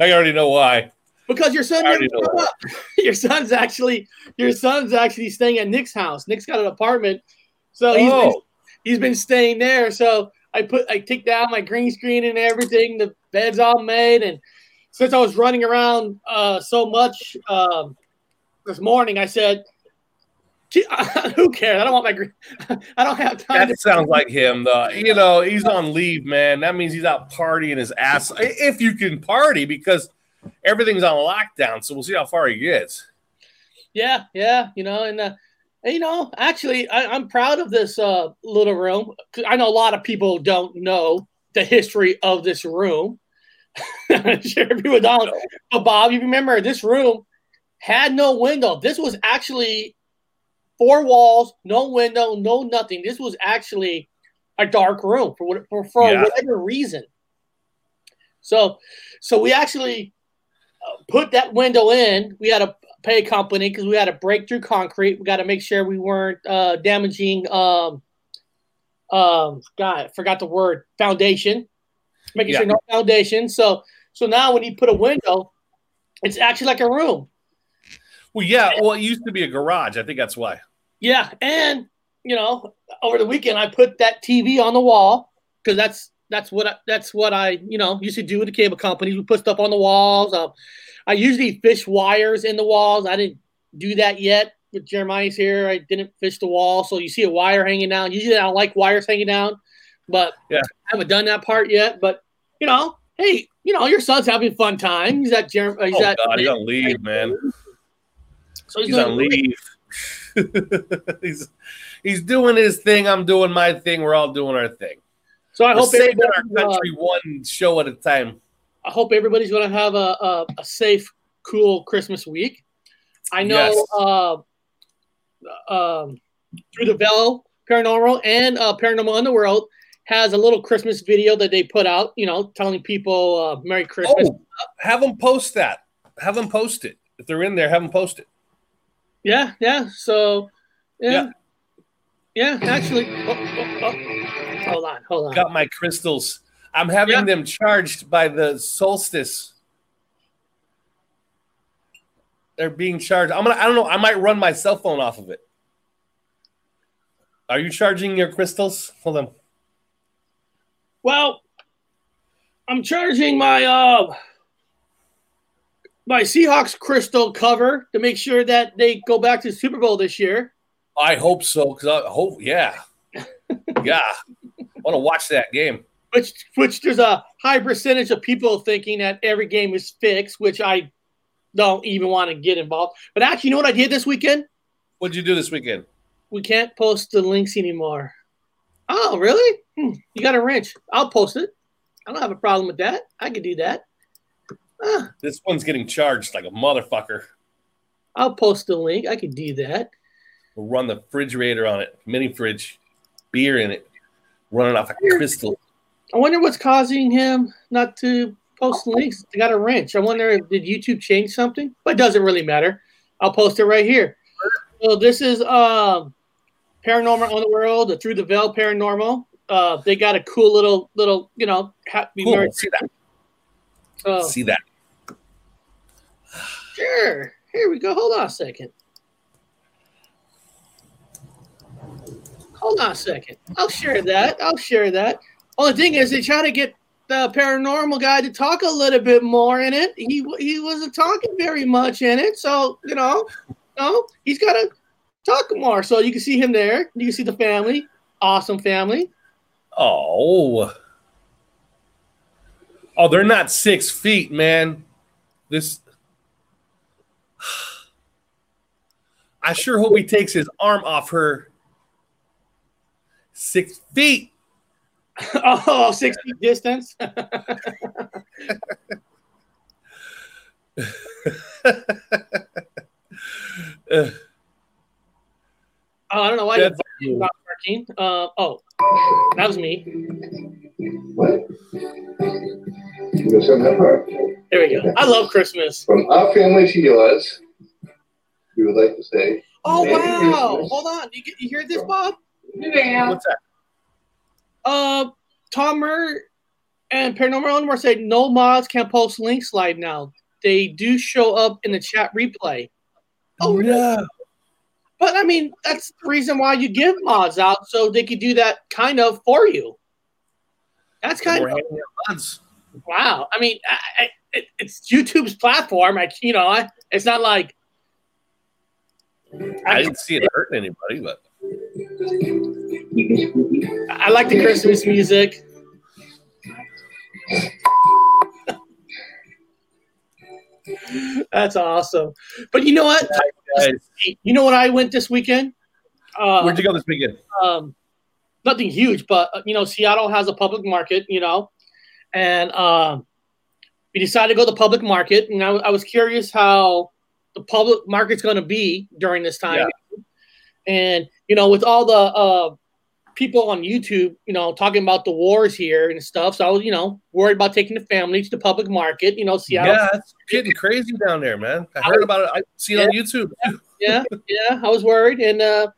I already know why. because your son didn't up. Your son's actually your son's actually staying at Nick's house. Nick's got an apartment, so he's been, Oh, he's been staying there. So I put I took down my green screen and everything. The bed's all made, and since I was running around uh, so much um, this morning, I said, "Gee, "Who cares? I don't want my green. I don't have time." that to sounds like him. Though. You know, he's on leave, man. That means he's out partying his ass. If you can party, because everything's on lockdown. So we'll see how far he gets. Yeah, yeah, you know, and, uh, you know, actually, I, I'm proud of this uh, little room. I know a lot of people don't know the history of this room. I'm sure people don't. But Bob, you remember this room had no window. This was actually four walls, no window, no nothing. This was actually a dark room for what, for, for Yeah. whatever reason. So, so we actually uh, put that window in. We had to pay a company because we had to break through concrete. We got to make sure we weren't uh, damaging. Um, um, God, I forgot the word foundation. Making Yeah. sure no foundation. So, so now when you put a window, it's actually like a room. Well, yeah. Well, it used to be a garage. I think that's why. Yeah, and you know, over the weekend I put that TV on the wall because that's that's what I, that's what I you know used to do with the cable companies. We put stuff on the walls. Um, I usually fish wires in the walls. I didn't do that yet with Jeremiah's here. I didn't fish the wall, so you see a wire hanging down. Usually I don't like wires hanging down, but Yeah. I haven't done that part yet. But you know, hey, you know, your son's having fun time. He's at Jer- he's Oh at God, he's on leave, man. So he's, He's on leave. he's he's doing his thing. I'm doing my thing. We're all doing our thing. So I We're hope saving our everybody, uh, one show at a time. I hope everybody's going to have a, a, a safe, cool Christmas week. I know Yes. uh, um, through the Veil Paranormal and uh, Paranormal Underworld has a little Christmas video that they put out, you know, telling people uh, Merry Christmas. Oh, have them post that. Have them post it. If they're in there, have them post it. Yeah, yeah. So, yeah. Yeah. Yeah, actually. Oh, oh, oh. Hold on, hold on. Got my crystals. I'm having Yeah. them charged by the solstice. They're being charged. I'm gonna. I don't know. I might run my cell phone off of it. Are you charging your crystals? Hold on. Well, I'm charging my uh my Seahawks crystal cover to make sure that they go back to the Super Bowl this year. I hope so. Because I hope. Yeah. yeah. I want to watch that game. Which which there's a high percentage of people thinking that every game is fixed, which I don't even want to get involved. But actually, you know what I did this weekend? What'd you do this weekend? We can't post the links anymore. Oh, really? Hmm, you got a wrench. I'll post it. I don't have a problem with that. I could do that. This one's getting charged like a motherfucker. I'll post the link. I could do that. We'll run the refrigerator on it, mini fridge, beer in it, running off a crystal. I wonder what's causing him not to post links. They got a wrench. I wonder if did YouTube change something? But it doesn't really matter. I'll post it right here. So this is um Paranormal Underworld, the Through the Veil Paranormal. Uh, they got a cool little little, you know, happy Cool. See that? So See that? Sure. Here we go. Hold on a second. Hold on a second. I'll share that. I'll share that. Only thing is, they try to get the paranormal guy to talk a little bit more in it. He he wasn't talking very much in it, so you know, no, he's got to talk more. So you can see him there. You can see the family, awesome family. Oh. Oh, they're not six feet, man. This. I sure hope he takes his arm off her. Six feet. oh, six feet distance. Uh, Oh, I don't know why That's you're cool. not working. Uh, oh, that was me. What? You got something up? There we go. I love Christmas. From our family to yours, we would like to say. Oh Merry wow! Christmas. Hold on, you, get- you hear this, Bob? What's that? Uh, Tom Murr and Paranormal Underworld said no mods can post links live now. They do show up in the chat replay. Oh yeah. But I mean, that's the reason why you give mods out so they could do that kind of for you. That's kind We're of mods. wow. I mean, I, I, it, it's YouTube's platform. I, you know, I, it's not like I didn't see it hurting anybody, but Keep it spooky. I like the Christmas music. That's awesome. But you know what? You know what I went this weekend? Uh, where'd you go this weekend? um, nothing huge, but uh, you know, Seattle has a public market, you know, and um, we decided to go to the public market, and I, I was curious how the public market's going to be during this time, and you know, with all the uh, people on YouTube, you know, talking about the wars here and stuff, so I was, you know, worried about taking the family to the public market, you know, Seattle. Yeah, it's getting crazy down there, man. I heard about it. I see it on YouTube. yeah, yeah, I was worried, and uh,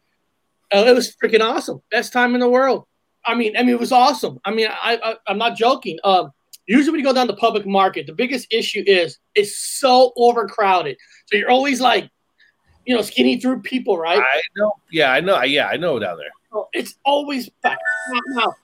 uh, it was freaking awesome. Best time in the world. I mean, I mean, it was awesome. I mean, I, I I'm not joking. Um, usually when you go down the public market, the biggest issue is it's so overcrowded. So you're always like, you know, skinny through people, right? I know. Yeah, I know. Yeah, I know down there. So It's always packed. Now, now,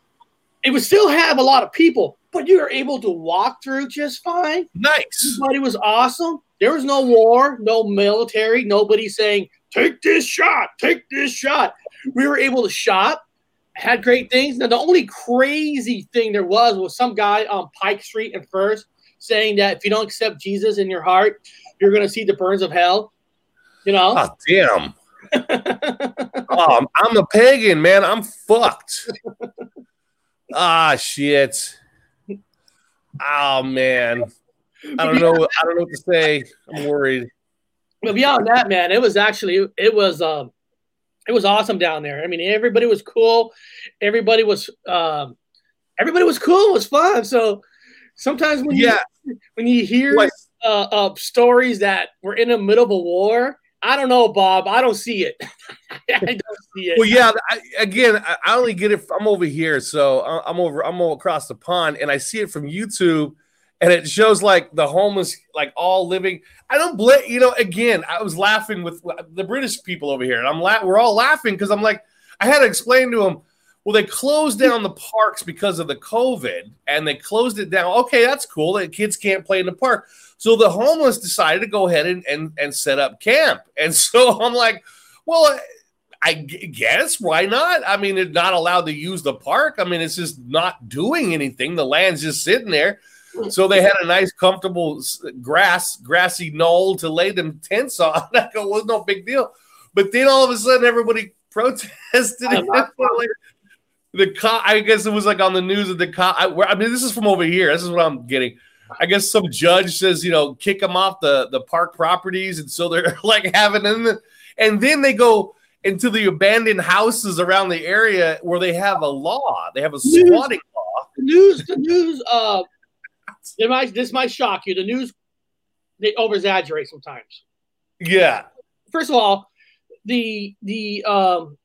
it would still have a lot of people, but you were able to walk through just fine. Nice. Everybody was awesome. There was no war, no military, nobody saying, take this shot, take this shot. We were able to shop, had great things. Now, the only crazy thing there was was some guy on Pike Street and First saying that if you don't accept Jesus in your heart, you're going to see the burns of hell. You know? Oh damn. Oh, I'm, I'm a pagan, man. I'm fucked. Ah, shit. Oh man. I don't know. I don't know what to say. I'm worried. But beyond that, man, it was actually it was um it was awesome down there. I mean, everybody was cool. Everybody was um everybody was cool. It was fun. So sometimes when Yeah. you when you hear uh, uh stories that we're in the middle of a war, I don't know, Bob. I don't see it. I don't see it. Well, yeah. I, again, I, only get it. I'm over here, so I- I'm over. I'm over across the pond, and I see it from YouTube, and it shows like the homeless, like all living. I don't blame. You know, again, I was laughing with the British people over here, and I'm la- We're all laughing because I'm like, I had to explain to them. Well, they closed down the parks because of the COVID, and they closed it down. Okay, that's cool. The kids can't play in the park. So the homeless decided to go ahead and, and, and set up camp. And so I'm like, well, I guess why not? I mean, they're not allowed to use the park. I mean, it's just not doing anything. The land's just sitting there. So they had a nice, comfortable grass, grassy knoll to lay them tents on. I go, well, no big deal. But then all of a sudden, everybody protested. I'm not- Like, the cop, I guess it was like on the news that the cop. I, where- I mean, this is from over here. This is what I'm getting. I guess some judge says, you know, kick them off the the park properties, and so they're like having them, and then they go into the abandoned houses around the area where they have a law. They have a squatting law. the news, the news, uh, it might, this might shock you. The news, they over exaggerate sometimes. Yeah, First of all, the the um,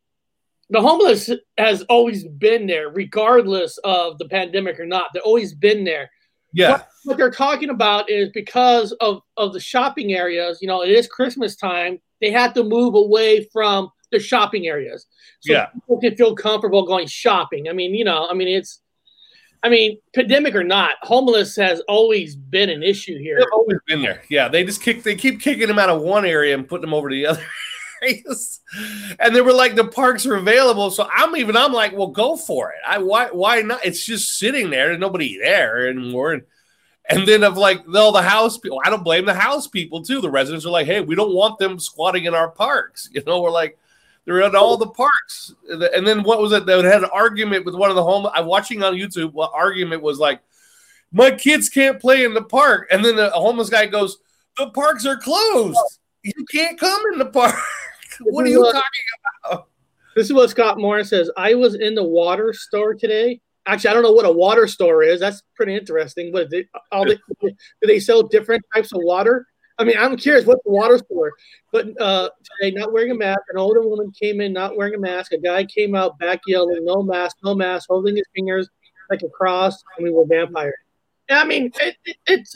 the homeless has always been there, regardless of the pandemic or not. They've always been there. yeah, What they're talking about is because of of the shopping areas. You know, it is Christmas time. They had to move away from the shopping areas, so Yeah. people can feel comfortable going shopping. I mean, you know, I mean, it's. I mean, pandemic or not, homeless has always been an issue here. they've always been there. Yeah, they just kick. They keep kicking them out of one area and putting them over to the other. And they were like, the parks are available. So I'm even, I'm like, well, go for it. I why why not? It's just sitting there. There's nobody there anymore. And and then of like all the house people, I don't blame the house people too. The residents are like, hey, we don't want them squatting in our parks. You know, we're like, they're in all the parks. And then what was it? They had an argument with one of the home. I'm watching on YouTube. What argument was like, my kids can't play in the park. And then the homeless guy goes, the parks are closed. You can't come in the park. what are you talking about?" This is what Scott Morris says. I was in the water store today. Actually, I don't know what a water store is. That's pretty interesting. What it? All the, do they sell different types of water? I mean, I'm curious what's the water store. But uh, today, not wearing a mask. An older woman came in not wearing a mask. A guy came out back yelling, "No mask, no mask," holding his fingers like a cross. and we were vampires. I mean, it, it, it's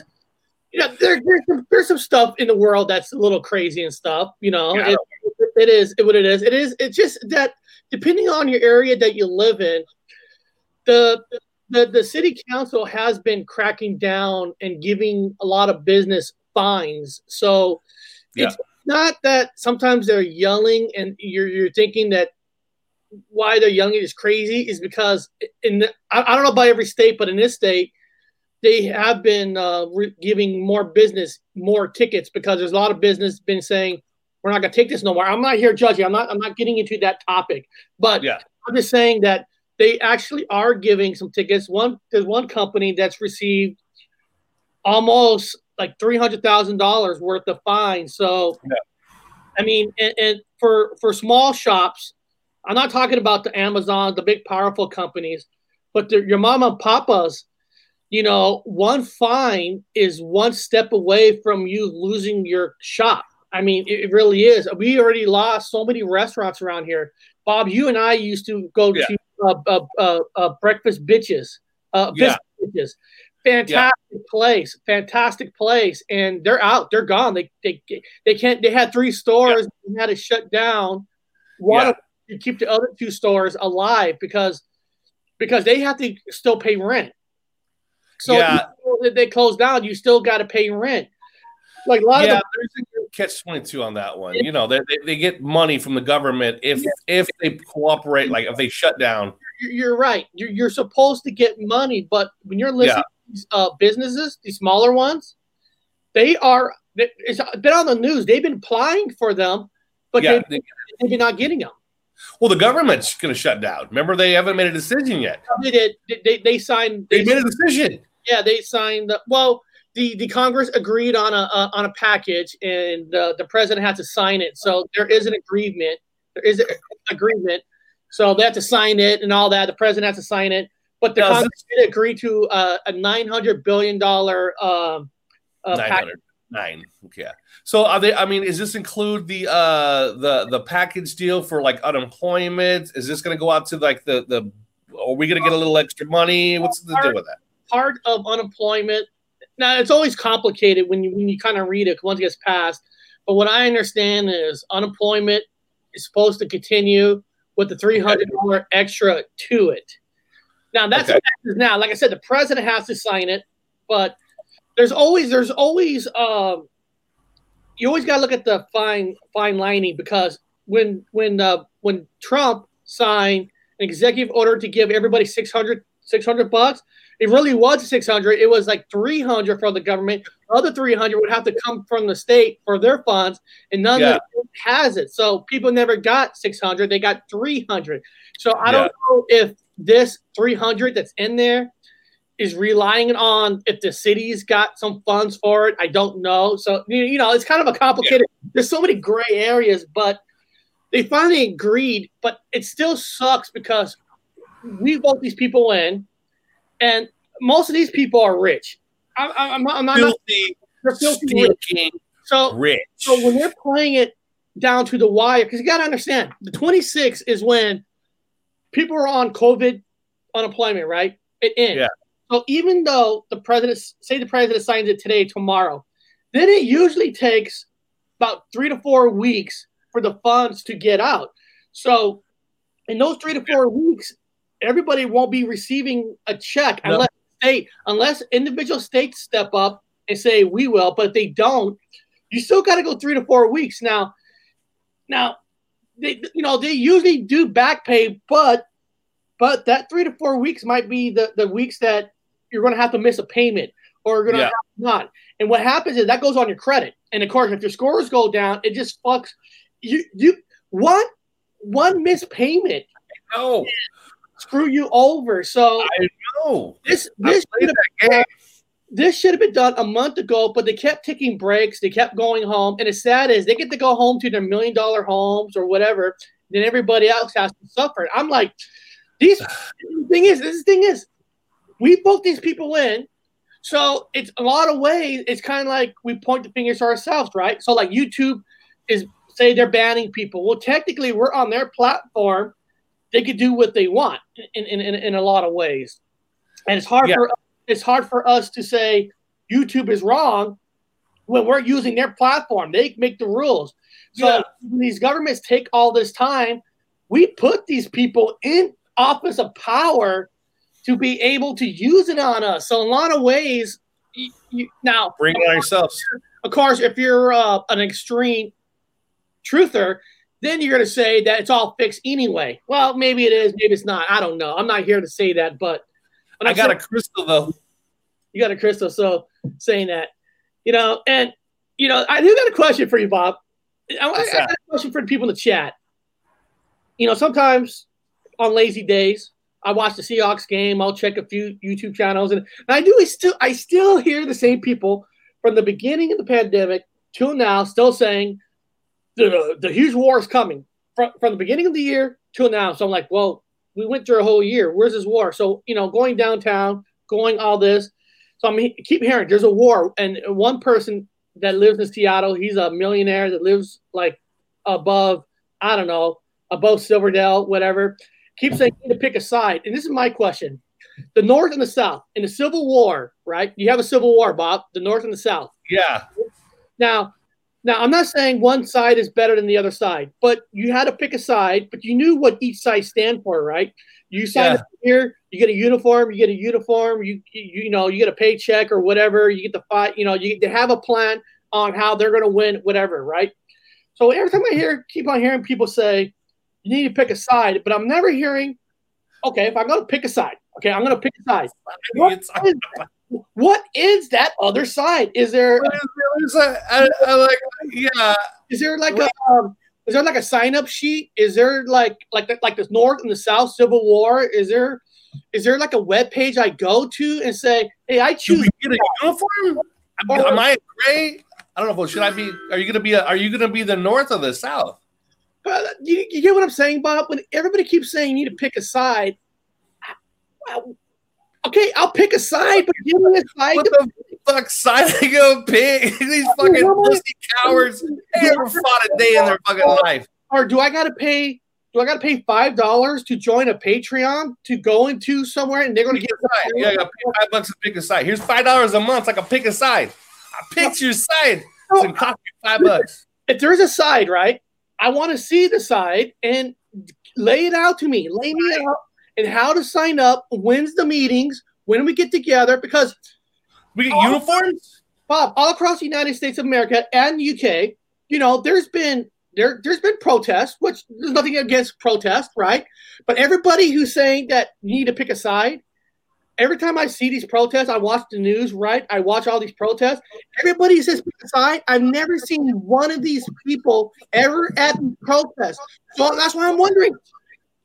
you know, there, there's some, there's some stuff in the world that's a little crazy and stuff. You know, Yeah. it, it is what it is. It is. It's just that depending on your area that you live in, the the the city council has been cracking down and giving a lot of business fines. So it's not that sometimes they're yelling and you're you're thinking that why they're yelling is crazy is because in the, I, I don't know about every state, but in this state they have been uh, re- giving more business more tickets because there's a lot of business been saying we're not going to take this no more. I'm not here judging. I'm not. I'm not getting into that topic, but Yeah. I'm just saying that they actually are giving some tickets. One there's one company that's received almost like three hundred thousand dollars worth of fines. So, Yeah. I mean, and, and for for small shops, I'm not talking about the Amazon, the big powerful companies, but the, your mama and papas. You know, one fine is one step away from you losing your shop. I mean, it, it really is. We already lost so many restaurants around here. Bob, you and I used to go Yeah. to uh, uh, uh, uh, breakfast bitches, uh, Yeah. bitches. Fantastic place, fantastic place, and they're out. They're gone. They they they can't. They had three stores. and had to shut down. One Yeah. to keep the other two stores alive because because they have to still pay rent. So Yeah. though they close down, you still got to pay rent. Like a lot yeah, of there's a catch twenty two on that one. You know, they, they, they get money from the government if if they cooperate, like if they shut down. you're, right. You're, you're supposed to get money, but when you're listening uh, businesses, these smaller ones, they are. It's been on the news. They've been applying for them, but yeah, they, they- they've been not getting them. well, the government's going to shut down. Remember, they haven't made a decision yet. They did. They, they, they signed. They made a decision. Yeah, they signed. The, well, the, the Congress agreed on a uh, on a package, and uh, the president had to sign it. So there is an agreement. There is an agreement. So they have to sign it and all that. The president has to sign it. But the Now, Congress did agree to uh, a nine hundred billion dollar um, uh, package. hundred nine. Okay. So are they? I mean, does this include the uh the the package deal for like unemployment? Is this going to go out to like the the? Are we going to get a little extra money? What's the deal with that? part of unemployment. Now it's always complicated when you when you kind of read it once it gets passed. But what I understand is unemployment is supposed to continue with the three hundred dollar extra to it. Now that's Okay. now. Like I said, the president has to sign it, but there's always there's always um, you always got to look at the fine fine lining because when when uh, when Trump signed an executive order to give everybody 600, 600 bucks, it really was 600. It was like 300 from the government. The other 300 would have to come from the state for their funds, and none Yeah. of them has it. So people never got 600. They got 300. So I don't know if this 300 that's in there is relying on if the city's got some funds for it. I don't know. So, you know, it's kind of a complicated, there's so many gray areas, but they finally agreed, but it still sucks because we vote these people in, and most of these people are rich. I, I, I'm I'm not, Filthy, they're filthy rich. So, rich. so when they're playing it down to the wire, because you got to understand, the 26 is when people are on COVID unemployment, right? It ends. Yeah. So even though the president, say the president signs it today, tomorrow, then it usually takes about three to four weeks for the funds to get out. So in those three to four weeks, everybody won't be receiving a check No. unless state, unless individual states step up and say we will. But if they don't, you still got to go three to four weeks. Now, now, they you know they usually do back pay, but but that three to four weeks might be the the weeks that you're going to have to miss a payment or you're going to Yeah. to not. And what happens is that goes on your credit. And of course, if your scores go down, it just fucks you. You one one missed payment no, screw you over. So no. this I this played that game. This should have been done a month ago, but they kept taking breaks. They kept going home, and it's sad is they get to go home to their million dollar homes or whatever. Then everybody else has to suffer. I'm like, these the thing is, this thing is, we vote these people in So it's a lot of ways. It's kind of like we point the fingers to ourselves, right? So like YouTube is say they're banning people. Well, technically, we're on their platform. They could do what they want in in, in, in a lot of ways, and it's hard Yeah. for it's hard for us to say YouTube is wrong when we're using their platform. They make the rules. So Yeah. these governments take all this time. We put these people in office of power to be able to use it on us. So in a lot of ways, you, you, now Bring it on yourselves. of course, if you're uh, an extreme truther, then you're going to say that it's all fixed anyway. Well, maybe it is, maybe it's not. I don't know. I'm not here to say that, but I got a crystal though. You got a crystal, so saying that, you know, and you know, I do got a question for you, Bob. I, I got a question for the people in the chat. You know, sometimes on lazy days, I watch the Seahawks game. I'll check a few YouTube channels, and, and I do. I still, I still hear the same people from the beginning of the pandemic till now, still saying the the huge war is coming from from the beginning of the year till now. So I'm like, well, we went through a whole year. Where's this war? So you know, going downtown, going all this. So I'm he- keep hearing there's a war, and one person that lives in Seattle, he's a millionaire that lives like above, I don't know, above Silverdale, whatever. Keep saying you to pick a side, and this is my question: the North and the South in the Civil War, right? You have a Civil War, Bob. The North and the South. Yeah. Now, now I'm not saying one side is better than the other side, but you had to pick a side, but you knew what each side stand for, right? You sign Yeah. up here, you get a uniform, you get a uniform, you, you you know, you get a paycheck or whatever, you get the fight, you know, you get to have a plan on how they're going to win, whatever, right? So every time I hear, keep on hearing people say, you need to pick a side, but I'm never hearing, okay, if I'm going to pick a side, okay, I'm going to pick a side. What is that? What is that other side? Is there There's a- I- I like, yeah. is there like a um, is there like a sign up sheet? Is there like like like the North and the South Civil War? Is there is there like a web page I go to and say, hey, I choose get a uniform? Am, am I gray? I don't know. Should I be? Are you gonna be? A, are you gonna be the north or the south? Uh, you, you get what I'm saying, Bob? When everybody keeps saying you need to pick a side, well, okay, I'll pick a side, but give me a side. What the fuck side I go pick? These fucking pussy cowards. They never fought a day in their fucking life. or do I got to pay? Do I got to pay five dollars to join a Patreon to go into somewhere and they're going to a side. Yeah, I got five bucks to pick a side. Here's five dollars a month. I can pick a side. I picked your side. It's gonna cost you five bucks. if there's a side, right? I want to see the side and lay it out to me. Lay me out and how to sign up, when's the meetings, when we get together. Because We get uniforms. Bob, all across the United States of America and UK, you know, there's been there there's been protests, which there's nothing against protest, right? But everybody who's saying that you need to pick a side, every time I see these protests, I watch the news, right? I watch all these protests. Everybody says pick a side. I've never seen one of these people ever at the protest. So that's why I'm wondering,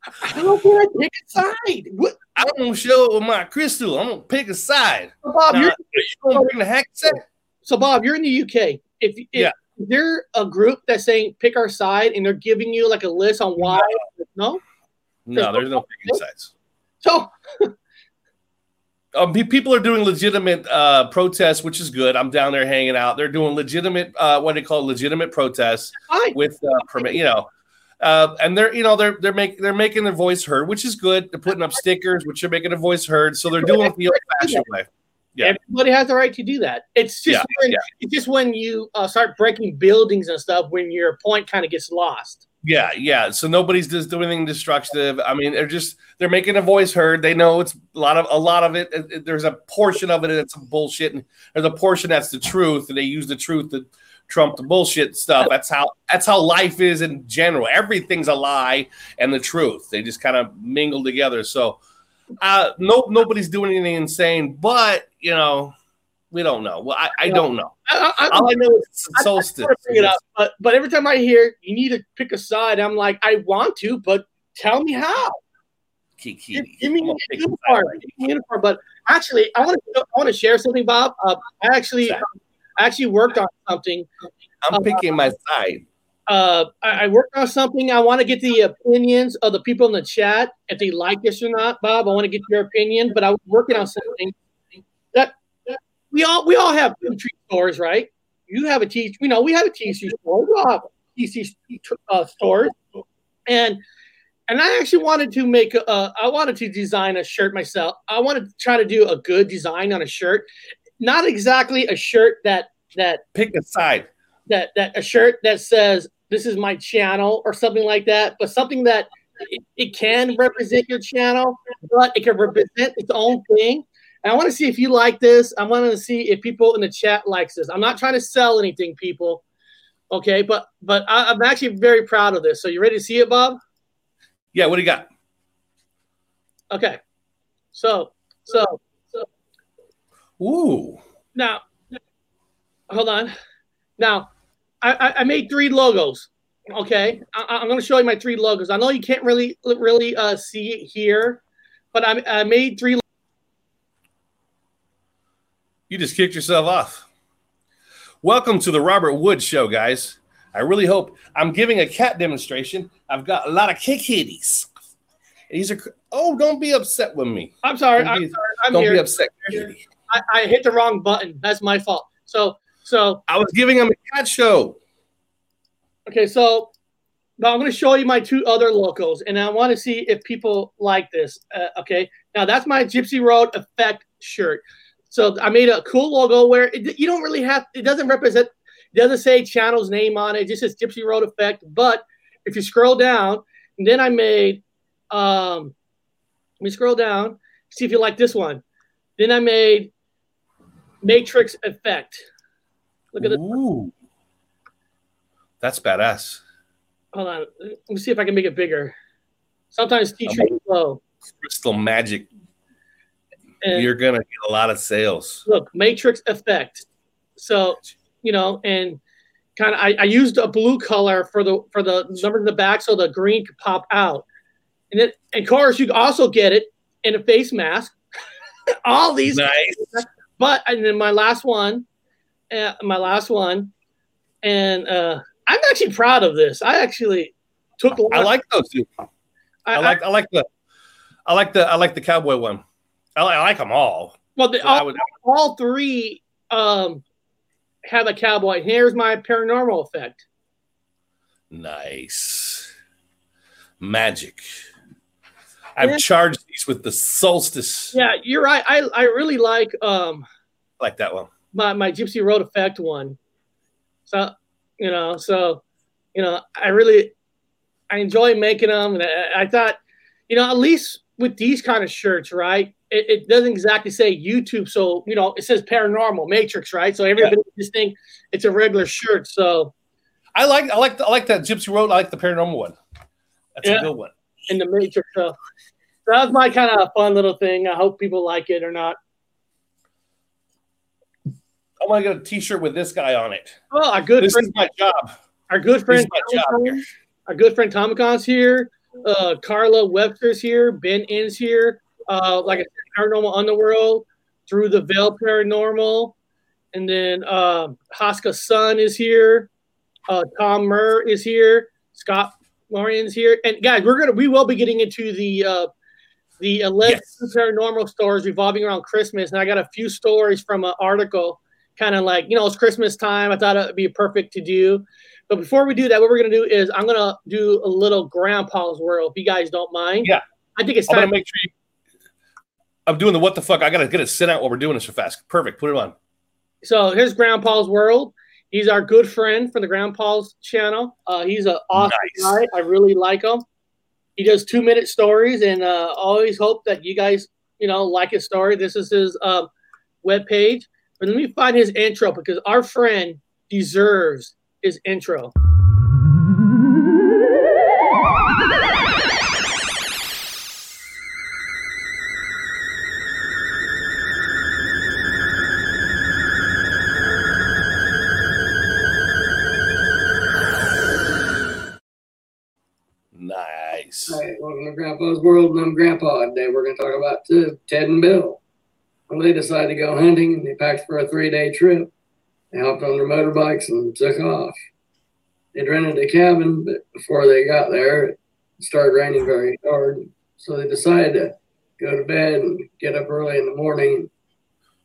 how can I pick a side? What, I'm gonna show with my crystal. I'm gonna pick a side. Bob, Now, you're you gonna bring the heck set? So, Bob, you're in the UK. If, if Yeah. Is there a group that's saying pick our side and they're giving you like a list on why? No. No, there's no picking sides. So, Um, people are doing legitimate uh, protests, which is good. I'm down there hanging out. They're doing legitimate, uh, what they call legitimate protests fine. with uh, permit, you know, uh, and they're you know they're they're making they're making their voice heard, which is good. They're putting up stickers, which are making their voice heard. So they're doing it the old-fashioned way. Yeah. Everybody has the right to do that. It's just Yeah, when, yeah. it's just when you uh, start breaking buildings and stuff when your point kind of gets lost. Yeah, yeah. So nobody's just doing anything destructive. I mean, they're just they're making a voice heard. They know it's a lot of a lot of it. it- it- there's a portion of it that's bullshit, and there's a portion that's the truth, and they use the truth to trump the bullshit stuff. That's how that's how life is in general. Everything's a lie and the truth. They just kind of mingle together. So, uh, no, nobody's doing anything insane, but you know, we don't know. Well, I, I don't know. I, I, All I know is it's I- I solstice. bring it up, but but every time I hear you need to pick a side, I'm like, I want to, but tell me how. Kiki. Give, give me a gonna pick a uniform. Give me uniform. But actually, I want to I want to share something, Bob. Uh, I actually Sure. I actually worked on something. I'm picking my side. Uh, I, I worked on something. I want to get the opinions of the people in the chat if they like this or not, Bob. I want to get your opinion, but I was working on something that we all we all have food treat stores, right? You have a T, you know, we have a TC store. We all have TC uh, stores, and and I actually wanted to make a, I wanted to design a shirt myself. I wanted to try to do a good design on a shirt, not exactly a shirt that that Pick a side. that that a shirt that says this is my channel or something like that, but something that it, it can represent your channel, but it can represent its own thing. And I want to see if you like this. I want to see if people in the chat likes this. I'm not trying to sell anything, people. Okay, but but I, I'm actually very proud of this. So you ready to see it, Bob? Yeah, what do you got? Okay. So so so Ooh. now hold on. Now I, I, made three logos. Okay, I, I'm going to show you my three logos. I know you can't really really uh, see it here, but I, I made three. You just kicked yourself off. Welcome to the Robert Wood Show, guys. I really hope I'm giving a cat demonstration. I've got a lot of kick kitties. These are oh, don't be upset with me. I'm sorry. Don't I'm be- sorry. I'm don't here. be upset. I, I hit the wrong button. That's my fault. So so I was giving them a cat show. okay. So now I'm going to show you my two other logos, and I want to see if people like this. Uh, okay. Now that's my Gypsy Road Effect shirt. So I made a cool logo where it, you don't really have. It doesn't represent. It doesn't say channel's name on it. It just says Gypsy Road Effect. But if you scroll down, and then I made. Um, let me scroll down. See if you like this one. Then I made Matrix Effect. Look at this. Ooh. That's badass. Hold on. Let me see if I can make it bigger. Sometimes teacher is slow. Crystal magic. And You're gonna get a lot of sales. look, matrix effect. So, you know, and kind of I, I used a blue color for the for the number in the back so the green could pop out. And then and of course you can also get it in a face mask. All these Nice. but and then my last one, uh, my last one, and uh, I'm actually proud of this. I actually took. a lot- I like those two. I, I like I like the I like the I like the cowboy one. I like, I like them all. well, the, I all, would all three um, have a cowboy. Here's my paranormal effect. nice magic. I've Yeah. charged these with the solstice. Yeah, you're right. I, I really like um, I like that one. My my Gypsy Road effect one. So you know, so you know, I really I enjoy making them, and I, I thought, you know, at least with these kind of shirts, right? It, it doesn't exactly say YouTube, so you know, it says paranormal Matrix, right? So everybody just think it's a regular shirt. So I like I like the, I like that Gypsy Road. I like the paranormal one. That's Yeah. a good one. in the Matrix, so that was my kind of fun little thing. I hope people like it or not. I want to get a T-shirt with this guy on it. Oh, our good This friend, is my job. our good This friend, is my job. Tomicon, our good friend Tomicon's here. Uh, Carla Webster's here. Ben In's here. Uh, like I said, Paranormal Underworld through the Veil Paranormal, and then uh, Haska's son is here. Uh, Tom Murr is here. Scott Lorian's here. And guys, we're gonna we will be getting into the uh, the alleged Yes. paranormal stories revolving around Christmas, and I got a few stories from an article, kind of like you know it's Christmas time. I thought it would be perfect to do. But before we do that, what we're gonna do is I'm gonna do a little Grandpa's World, if you guys don't mind. Yeah. I think it's I'm time. gonna make sure you. I'm doing the what the fuck. I gotta get it sent out while we're doing this so fast. Perfect. Put it on. So here's Grandpa's World. He's our good friend from the Grandpa's channel. Uh, he's an awesome Nice. guy. I really like him. He does two minute stories, and uh, always hope that you guys, you know, like his story. This is his um, web page. But let me find his intro because our friend deserves his intro. Nice. Hey, welcome to Grandpa's World, and I'm Grandpa. Today we're going to talk about uh, Ted and Bill. They decided to go hunting, and they packed for a three-day trip. They hopped on their motorbikes and took off. They'd rented a cabin, but before they got there, it started raining very hard. So they decided to go to bed and get up early in the morning, and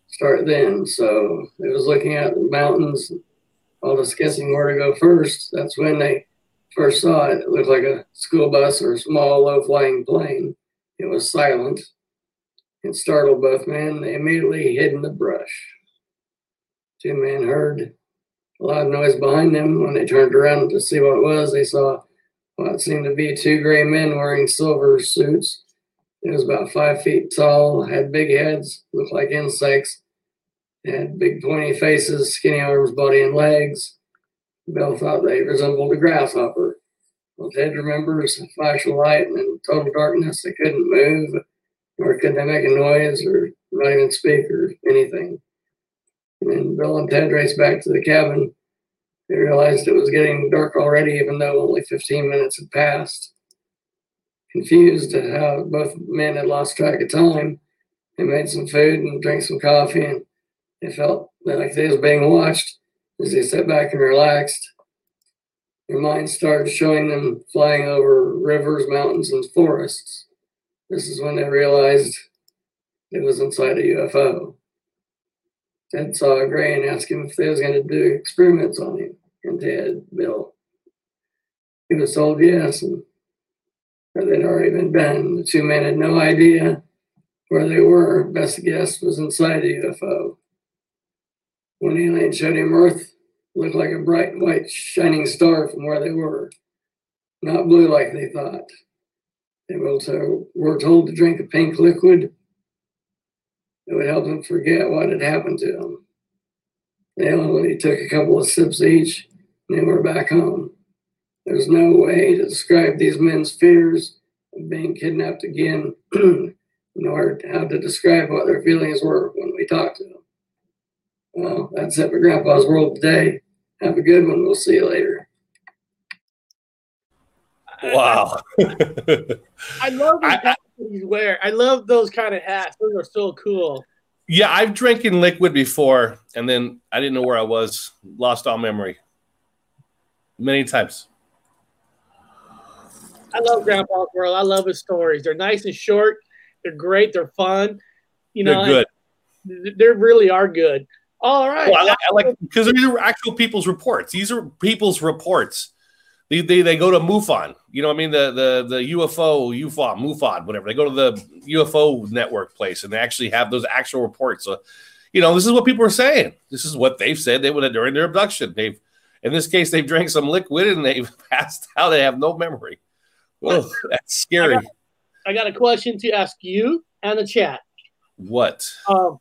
start then. So it was looking at the mountains, all discussing where to go first. That's when they first saw it. It looked like a school bus or a small, low flying plane. It was silent. It startled both men. They immediately hid in the brush. Two men heard a loud noise behind them. When they turned around to see what it was, they saw what seemed to be two gray men wearing silver suits. It was about five feet tall, had big heads, looked like insects, had big pointy faces, skinny arms, body, and legs. Bill thought they resembled a grasshopper. Well, Ted remembers a flash of light and in total darkness. They couldn't move, nor could they make a noise or not even speak or anything. And Bill and Ted raced back to the cabin. They realized it was getting dark already, even though only 15 minutes had passed. Confused at how both men had lost track of time, they made some food and drank some coffee, and they felt like they was being watched as they sat back and relaxed. Their minds started showing them flying over rivers, mountains, and forests. This is when they realized it was inside a UFO. Ted saw Gray and asked him if they was going to do experiments on him. And Ted, Bill, he was told yes, and they'd already been. The two men had no idea where they were. Best guess was inside a UFO. When alien showed him Earth, looked like a bright white shining star from where they were, not blue like they thought. They also were told to drink a pink liquid it would help them forget what had happened to them. They only took a couple of sips each and they were back home. There's no way to describe these men's fears of being kidnapped again, nor how to describe what their feelings were when we talked to them. Well, that's it for Grandpa's World today. Have a good one. We'll see you later. Wow. I love the hats wearing. I love those kind of hats. Those are so cool. yeah, I've drinking liquid before, and then I didn't know where I was, lost all memory. Many times. I love Grandpa's World. I love his stories. They're nice and short. They're great. They're fun. You know, They're good. they really are good. All right. Well, I like, I like because these are actual people's reports. These are people's reports. They, they, they go to MUFON. You know what I mean? The the the UFO, UFON, MUFON, whatever. They go to the UFO network place and they actually have those actual reports. So, you know, this is what people are saying. This is what they've said they would have during their abduction. They've in this case they've drank some liquid and they've passed out. They have no memory. Oh, that's scary. I got a question to ask you and the chat. What? Um,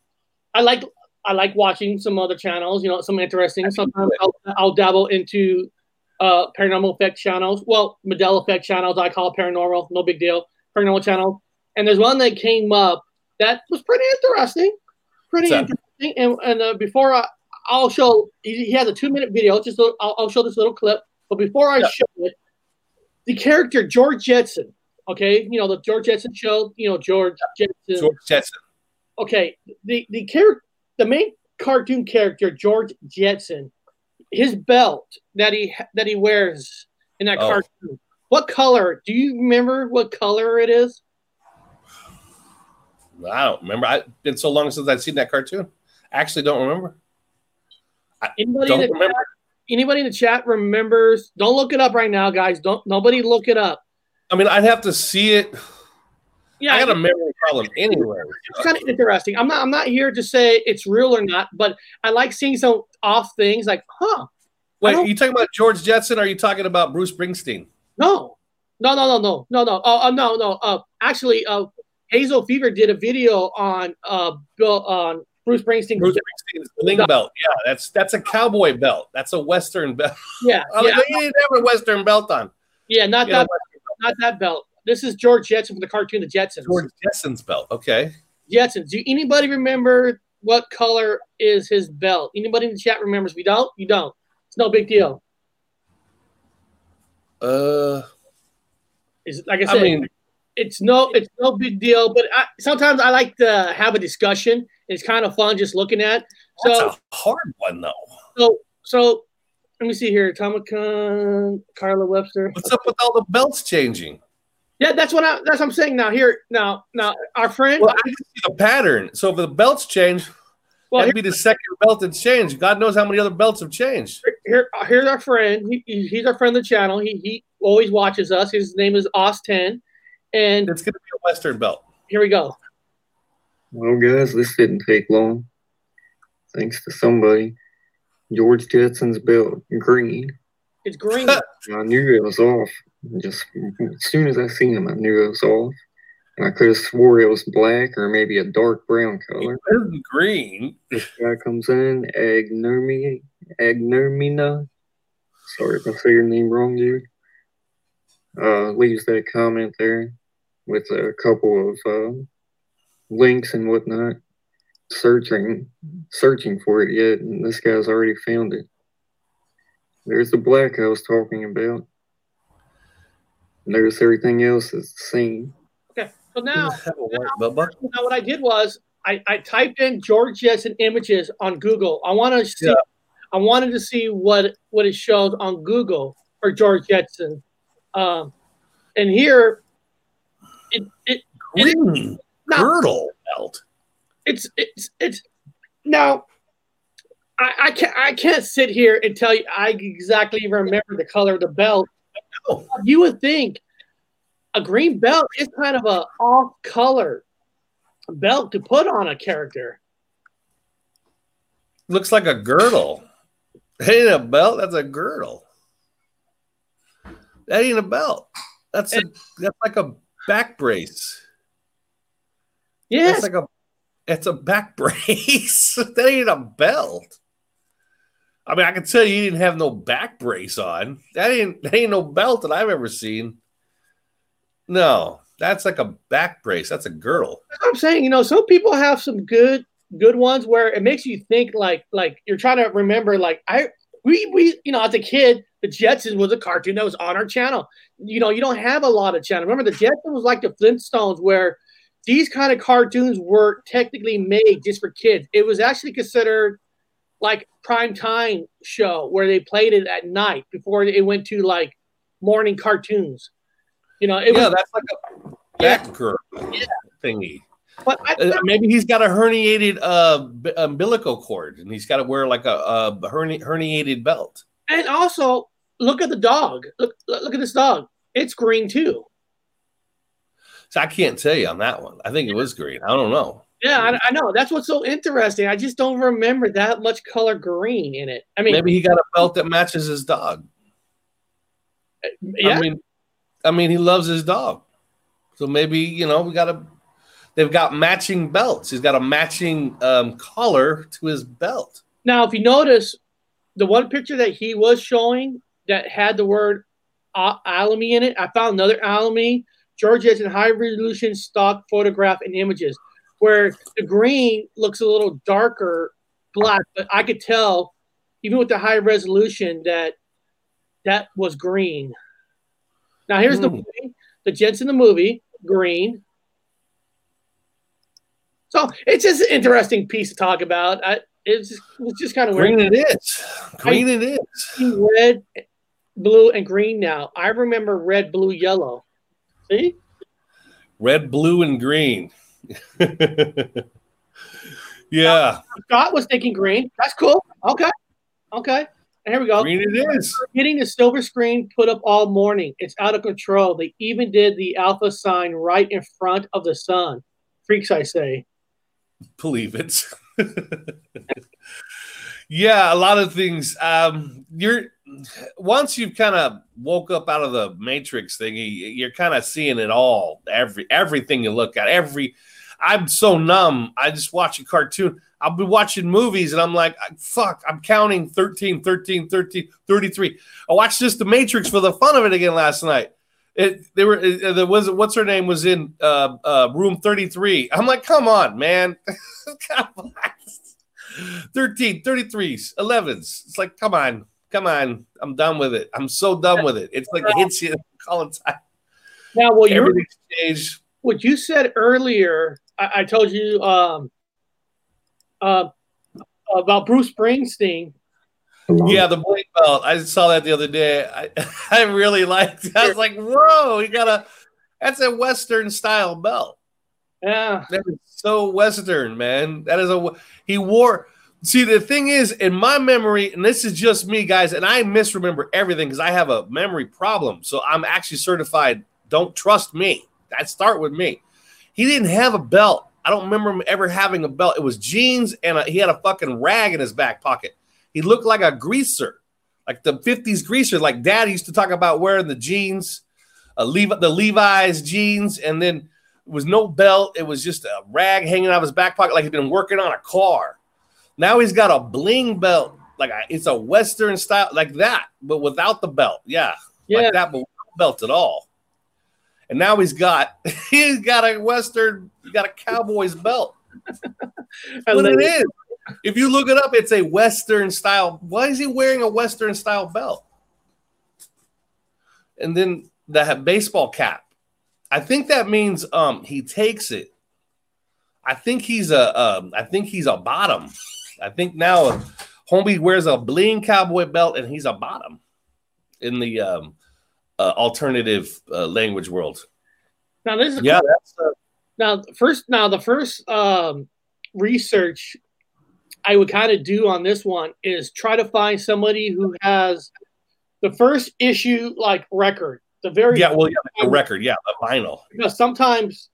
I like I like watching some other channels. You know, some interesting. Sometimes I'll, I'll dabble into uh, paranormal effect channels. Well, Mandela effect channels. I call it paranormal. No big deal. Paranormal channel. And there's one that came up that was pretty interesting. Pretty that? interesting. And, and uh, before I, I'll show, he, he has a two minute video. Just a, I'll, I'll show this little clip. But before I Yeah. show it, the character George Jetson. Okay, you know the George Jetson show. You know George Jetson George Jetson. okay, the the character, the main cartoon character, George Jetson, his belt that he that he wears in that Oh. cartoon. What color? Do you remember what color it is? I don't remember. I, it's been so long since I've seen that cartoon. I actually don't remember. Anybody Don't the remember. chat? Anybody in the chat remembers? Don't look it up right now, guys. Don't nobody look it up. I mean, I'd have to see it. Yeah, I got a memory problem anyway. it's kind of interesting. I'm not I'm not here to say it's real or not, but I like seeing some off things like, huh? Wait, are you talking about George Jetson? Or are you talking about Bruce Springsteen? No, no, no, no, no, no, no. Uh, uh, no, no. Uh, actually, uh, Hazel Fever did a video on uh Bill on Bruce Springsteen. Bruce Springsteen's bling belt. Yeah, that's that's a cowboy belt. That's a Western belt. Yeah, I mean, yeah, He didn't have a Western belt on. yeah. Not You know, that, not that belt. This is George Jetson from the cartoon The Jetsons. George Jetson's belt. Okay. Jetsons. Do anybody remember what color is his belt? Anybody in the chat remembers? You don't, you don't. It's no big deal. Uh, It's like I I said. mean, it's no it's no big deal but I, sometimes i like to have a discussion it's kind of fun just looking at that's so a hard one though. so so let me see here Tomicon, carla webster What's up with all the belts changing? Yeah that's what i that's what i'm saying now here now now our friend Well, I can see the pattern. So if the belts change, Well, That'd be the second belt that's changed. God knows how many other belts have changed. here, here's our friend. He, he- he's our friend of the channel. He, he always watches us. His name is Os10. And It's going to be a Western belt. here we go. Well, guys, this didn't take long. Thanks to somebody. George Jetson's belt, green. It's green. I knew it was off. Just as soon as I seen him, I knew it was off. And I could have swore it was black or maybe a dark brown color. It's green. This Guy comes in, Agnomi, Agnomina. Sorry if I say your name wrong, dude. Uh, leaves that comment there with a couple of uh, links and whatnot. Searching, searching for it yet, and this guy's already found it. There's the black I was talking about. Notice everything else is the same. Okay, so now, Have a white Bubba. now what I did was I, I typed in George Jetson images on Google. I want to see. Yeah. I wanted to see what what it shows on Google for George Jetson. Um, and here, it, it Green No. girdle belt. it's it's it's now I, I can't I can't sit here and tell you I exactly remember the color of the belt. No. You would think a green belt is kind of a off color belt to put on a character. Looks like a girdle. That ain't a belt. That's a girdle. That ain't a belt. That's a that's like a back brace. Yes, That's like a it's a back brace. that ain't a belt. I mean, I can tell you, he didn't have no back brace on. That ain't that ain't no belt that I've ever seen. No, that's like a back brace. That's a girdle. I'm saying. You know, some people have some good good ones where it makes you think like like you're trying to remember like I we we you know as a kid the Jetsons was a cartoon that was on our channel. You know, you don't have a lot of channel. Remember the Jetsons was like the Flintstones where these kind of cartoons were technically made just for kids. It was actually considered like prime time show where they played it at night before it went to like morning cartoons. You know, it yeah, was that's like a Yeah. thingy. but I, Uh, maybe he's got a herniated uh, b- umbilical cord, and he's got to wear like a, a herni- herniated belt. And also, look at the dog. Look, look at this dog. It's green too. So I can't tell you on that one. I think it was green. I don't know. Yeah, I, I know. That's what's so interesting. I just don't remember that much color green in it. I mean, Maybe he got a belt that matches his dog. yeah, I mean, I mean, he loves his dog, so maybe you know we got a. They've got matching belts. He's got a matching um, collar to his belt. Now, if you notice, the one picture that he was showing that had the word uh, Alamy in it, I found another Alamy, George Jetson high resolution stock photograph and images, where the green looks a little darker black, but I could tell, even with the high resolution, that that was green. Now, here's the Hmm. movie, the Jetsons the movie, green. So it's just an interesting piece to talk about. I, it's just, it's just kind of weird. Green it is. Green it is. red, blue, and green now. I remember red, blue, yellow. See? Red, blue, and green. yeah, Scott was thinking green. That's cool. Okay. Okay. And here we go. green it is. Getting the silver screen put up all morning. It's out of control. They even did the alpha sign right in front of the sun. Freaks, I say. believe it. yeah, a lot of things. Um, you're once you've kind of woke up out of the matrix thing, you're kind of seeing it all. Every everything you look at, every. I'm so numb. I just watch a cartoon. I'll be watching movies and I'm like, fuck, I'm counting 13, 13, 13, 33. I watched just The Matrix for the fun of it again last night. It they were uh, there was what's her name was in uh, uh, room 33. I'm like, come on, man. come on. 13, 33s, 11s. It's like, come on, come on. I'm done with it. I'm so done with it. It's like it hits you all the time. Now, well, you're. What you said earlier, I, I told you um, uh, about Bruce Springsteen. Yeah, the black belt. I saw that the other day. I, I really liked it. I was like, whoa, you got a that's a Western style belt. Yeah. That is so Western, man. That is a he wore. See, the thing is, in my memory, and this is just me, guys, and I misremember everything because I have a memory problem. So I'm actually certified. Don't trust me. That start with me. He didn't have a belt. I don't remember him ever having a belt. It was jeans, and a, he had a fucking rag in his back pocket. He looked like a greaser, like the '50s greaser. Like Dad used to talk about wearing the jeans, uh, Levi, the Levi's jeans, and then it was no belt. It was just a rag hanging out of his back pocket, like he'd been working on a car. Now he's got a bling belt, like a, it's a Western style, like that, but without the belt. Yeah, Yeah. like that, but without belt at all. And now he's got he's got a Western, he's got a Cowboys belt. What it it. is. If you look it up, it's a Western style. Why is he wearing a Western style belt? And then the baseball cap. I think that means um he takes it. I think he's a um, I think he's a bottom. I think now Homie wears a bling cowboy belt and he's a bottom in the um uh, alternative uh, language world. Now this is Yeah, that's uh, now first now the first um, research I would kind of do on this one is try to find somebody who has the first issue like record, the very yeah, well, yeah, the record, yeah, the vinyl. because sometimes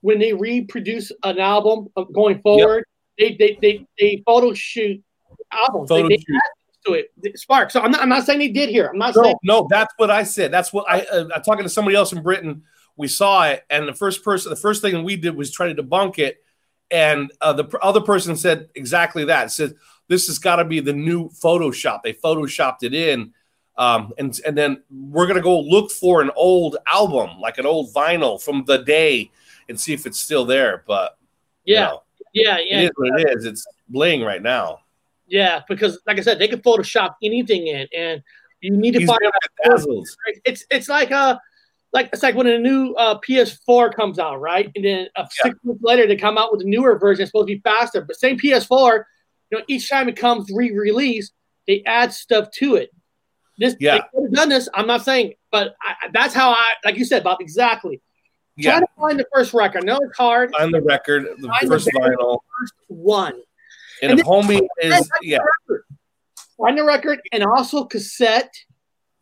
when they reproduce an album going forward, they, they they they photo shoot albums. Photo they, they shoot. To it. Spark. So I'm not I'm not saying they did here. I'm not No, saying no, that's what I said. That's what I. Uh, I'm talking to somebody else in Britain. We saw it, and the first person, the first thing we did was try to debunk it, and uh, the pr- other person said exactly that. Said this has got to be the new Photoshop. They photoshopped it in, um, and and then we're gonna go look for an old album, like an old vinyl from the day, and see if it's still there. But you yeah, know, yeah, yeah, is what it is. It's bling right now. Yeah. Because like I said, they can Photoshop anything in, and you need to He's find. Right? It's it's like uh like it's like when a new uh, PS4 comes out, right? And then uh, six months later they come out with a newer version, it's supposed to be faster, but same PS4. You know, each time it comes re-released, they add stuff to it. This Yeah. could done this. I'm not saying, but I, that's how I like you said, Bob. Exactly. Yeah, Try to find the first record. No, it's hard. on the record, the Find first very vinyl, First one. And, And if homie is yeah. Find the record and also cassette,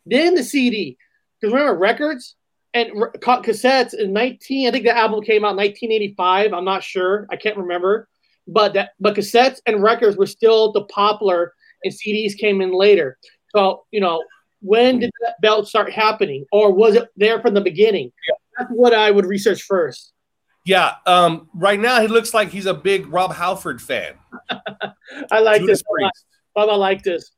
then the CD. Because remember, records and re- cassettes in 19, I think the album came out in 1985. I'm not sure. I can't remember. But that, but cassettes and records were still the popular, and CDs came in later. So you know, when did that belt start happening, or was it there from the beginning? That's what I would research first. Yeah, um, right now he looks like he's a big Rob Halford fan. I like Judas this. Priest. Bob, I like this.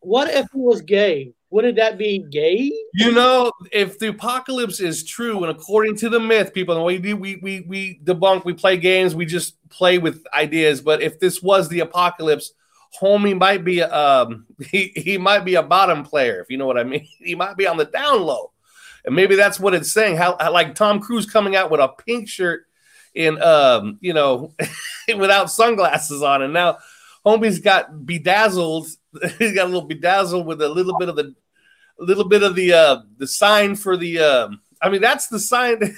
What if he was gay? Wouldn't that be gay? You know, if the apocalypse is true, and according to the myth, people, we do we we we debunk, we play games, we just play with ideas. But if this was the apocalypse, homie might be um he, he might be a bottom player, if you know what I mean. He might be on the down low. And maybe that's what it's saying. How, how like Tom Cruise coming out with a pink shirt in um, you know, without sunglasses on, and now homie's got bedazzled. He's got a little bedazzled with a little bit of the a little bit of the uh the sign for the um I mean that's the sign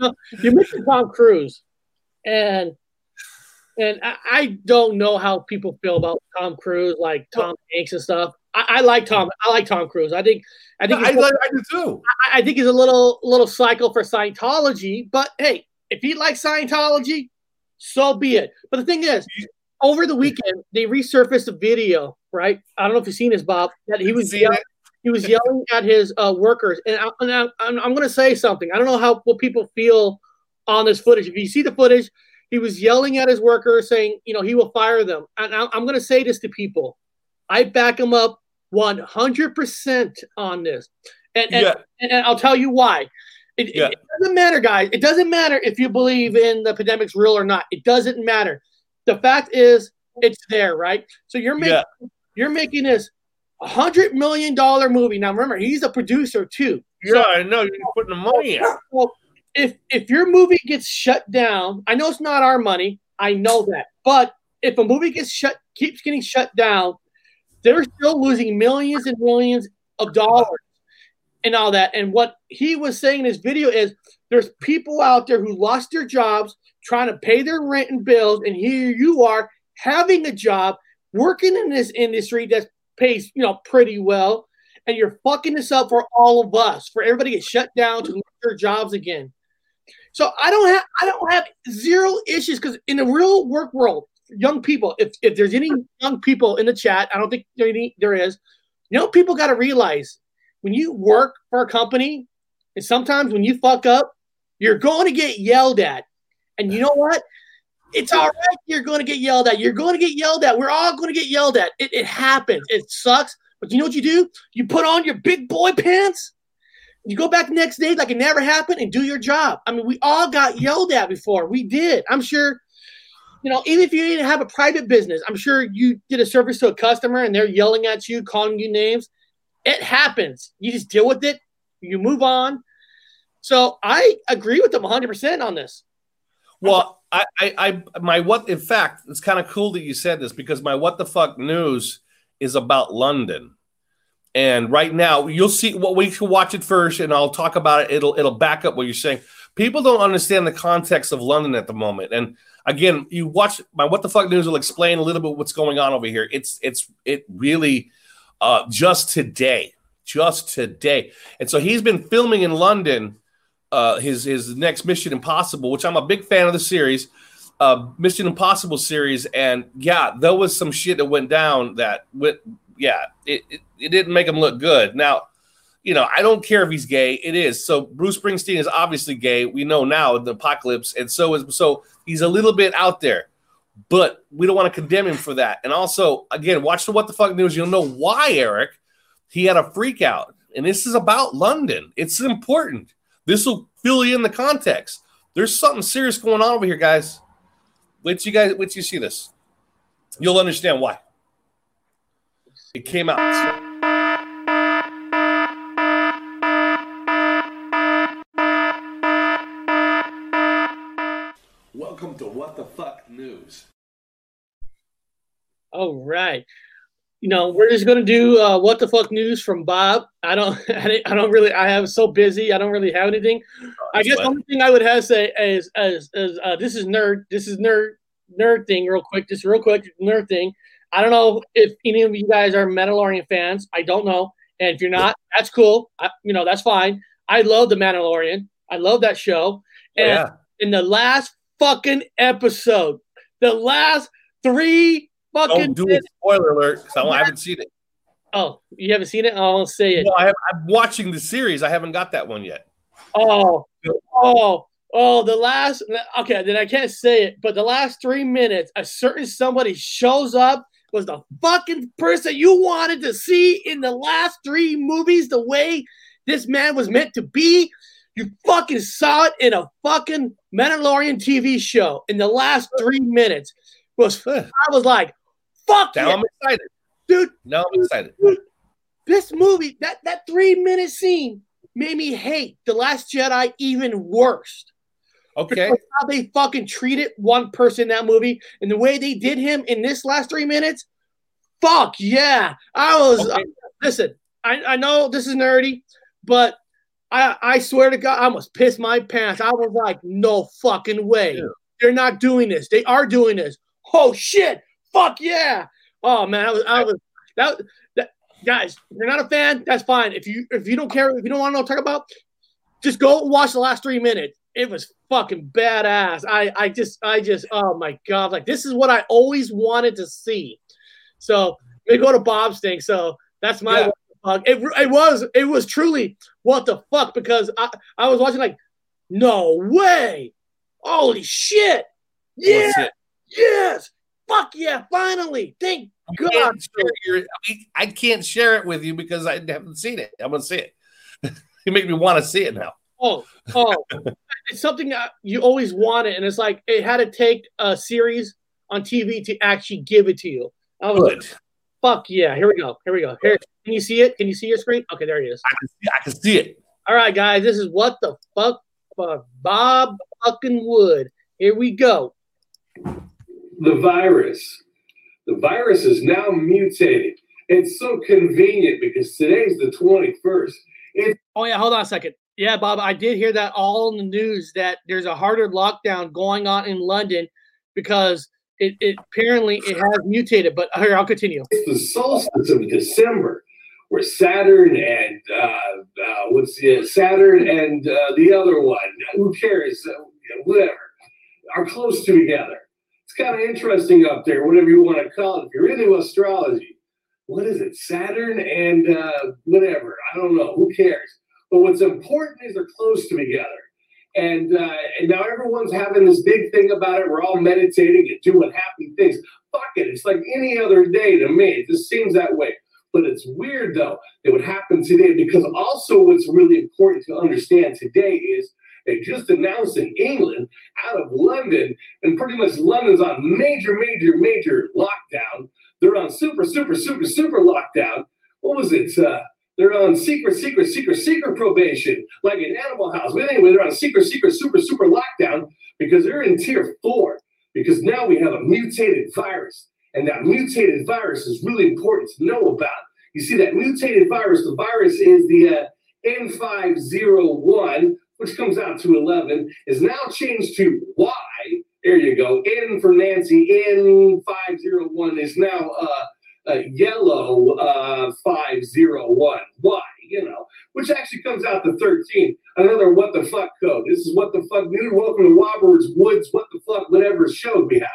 You mentioned Tom Cruise, and and I, I don't know how people feel about Tom Cruise, like Tom Hanks and stuff. I, I like Tom. I like Tom Cruise. I think I think I, he's, I do too. I- I think he's a little little cycle for Scientology. But hey, if he likes Scientology, so be it. But the thing is, over the weekend they resurfaced a video. Right? I don't know if you've seen this, Bob. That he was yelling, he was yelling at his uh, workers, and, I, I, I'm, I'm going to say something. I don't know how what people feel on this footage. If you see the footage, he was yelling at his workers, saying, you know, he will fire them. And I, I'm going to say this to people: I back him up 100 percent on this, and and, Yeah. and, and I'll tell you why. It, Yeah. it doesn't matter, guys. It doesn't matter if you believe in the pandemic's real or not. It doesn't matter. The fact is, it's there, right? So you're making Yeah. you're making this a hundred million dollar movie. Now remember, he's a producer too. Yeah, I know you're putting the money in. Well, if if your movie gets shut down, I know it's not our money. I know that, but if a movie gets shut, keeps getting shut down, they're still losing millions and millions of dollars and all that. And what he was saying in his video is, There's people out there who lost their jobs trying to pay their rent and bills, and here you are having a job, working in this industry that pays, you know, pretty well, and you're fucking this up for all of us, for everybody to get shut down to lose their jobs again. So I don't have I don't have zero issues because in the real work world, young people, if, if there's any young people in the chat, I don't think there, any, there is, you know, people got to realize when you work for a company, and sometimes when you fuck up, you're going to get yelled at. And you know what? It's all right. You're going to get yelled at. You're going to get yelled at. We're all going to get yelled at. It, it happens. It sucks. But you know what you do? You put on your big boy pants. You go back the next day like it never happened and do your job. I mean, we all got yelled at before. We did. I'm sure, you know, even if you didn't have a private business, I'm sure you did a service to a customer and they're yelling at you, calling you names. It happens. You just deal with it. You move on. So I agree with them 100% on this. Well, I, I, I, my what? In fact, it's kind of cool that you said this because my what the fuck news is about London, and right now you'll see what we can watch it first, and I'll talk about it. It'll it'll back up what you're saying. People don't understand the context of London at the moment, and again, you watch my what the fuck news will explain a little bit what's going on over here. It's it's it really uh, just today, just today, and so he's been filming in London uh, his his next Mission Impossible, which I'm a big fan of the series, uh, Mission Impossible series, and yeah, there was some shit that went down that went, yeah, it, it, it didn't make him look good. Now, you know, I don't care if he's gay. It is so. Bruce Springsteen is obviously gay. We know now in the apocalypse, and so is so he's a little bit out there, but we don't want to condemn him for that. And also, again, watch the what the fuck news. You'll know why Eric he had a freak out, and this is about London. It's important. This will fill you in the context. There's something serious going on over here, guys. Wait you guys wait you see this. You'll understand why. It came out. Welcome to What the Fuck News. All right. You know, we're just gonna do uh, what the fuck news from Bob. I don't, I don't really. I am so busy. I don't really have anything. I guess the only thing I would have to say is, is, is uh, this is nerd. This is nerd, nerd thing. Real quick, just real quick, nerd thing. I don't know if any of you guys are Mandalorian fans. I don't know, and if you're not, that's cool. I, you know, that's fine. I love the Mandalorian. I love that show. And yeah. in the last fucking episode, the last three fucking Don't do minutes- spoiler alert because I haven't seen it. Oh, you haven't seen it? I'll say it. No, I have, I'm watching the series. I haven't got that one yet. Oh, oh, oh, the last, okay, then I can't say it, but the last three minutes, a certain somebody shows up, was the fucking person you wanted to see in the last three movies, the way this man was meant to be. You fucking saw it in a fucking Mandalorian TV show in the last three minutes. Was I was like, fuck Now yeah, I'm excited. dude. Now I'm excited. This movie, that that three minute scene, made me hate the Last Jedi even worse. Okay. How they fucking treated one person in that movie and the way they did him in this last three minutes. Fuck yeah. I was Okay. listen, I, I know this is nerdy, but I I swear to God, I almost pissed my pants. I was like, no fucking way. Yeah. They're not doing this. They are doing this. Oh shit. Fuck yeah. Oh man, I was I was that that guys, if you're not a fan, that's fine. If you if you don't care, if you don't want to know what to talk about, just go watch the last three minutes. It was fucking badass. I I just I just oh my god, like this is what I always wanted to see. So we go to Bob's thing. So that's my Yeah. fuck. It, it was it was truly what the fuck because I I was watching like no way, holy shit, yeah, yes, fuck yeah, finally, thank I God. your- I can't share it with you because I haven't seen it. I'm gonna see it. you make me want to see it now. Oh, oh, it's something that you always wanted, and it's like it had to take a series on TV to actually give it to you. I was like, Good. fuck yeah, here we go, here we go. Here, can you see it? Can you see your screen? Okay, there it is. I can see, I can see it. All right, guys, this is what the fuck for Bob fucking Wood. Here we go. The virus. The virus is now mutated. It's so convenient because today's the 21st. It's Oh yeah, hold on a second. Yeah, Bob, I did hear that all in the news that there's a harder lockdown going on in London because it, it apparently it has mutated. But here, I'll continue. It's the solstice of December, where Saturn and uh, uh, what's the Saturn and uh, the other one? Who cares? Uh, whatever are close to together. It's kind of interesting up there, whatever you want to call it. If you're into astrology, what is it? Saturn and uh, whatever. I don't know. Who cares? But what's important is they're close to together. And, uh, and now everyone's having this big thing about it. We're all meditating and doing happy things. Fuck it. It's like any other day to me. It just seems that way. But it's weird though that would happen today because also what's really important to understand today is they just announced in England out of London, and pretty much London's on major, major, major lockdown. They're on super, super, super, super lockdown. What was it? Uh, they're on secret, secret, secret, secret probation, like an Animal House. But anyway, they're on secret, secret, super, super lockdown because they're in tier four. Because now we have a mutated virus, and that mutated virus is really important to know about. You see, that mutated virus, the virus is the uh, N501, which comes out to 11, is now changed to Y. There you go. N for Nancy, N501 is now uh, uh, yellow uh, 501. Why? You know, which actually comes out to 13. Another what the fuck code. This is what the fuck new. Welcome to Robert's Woods, what the fuck, whatever show we have.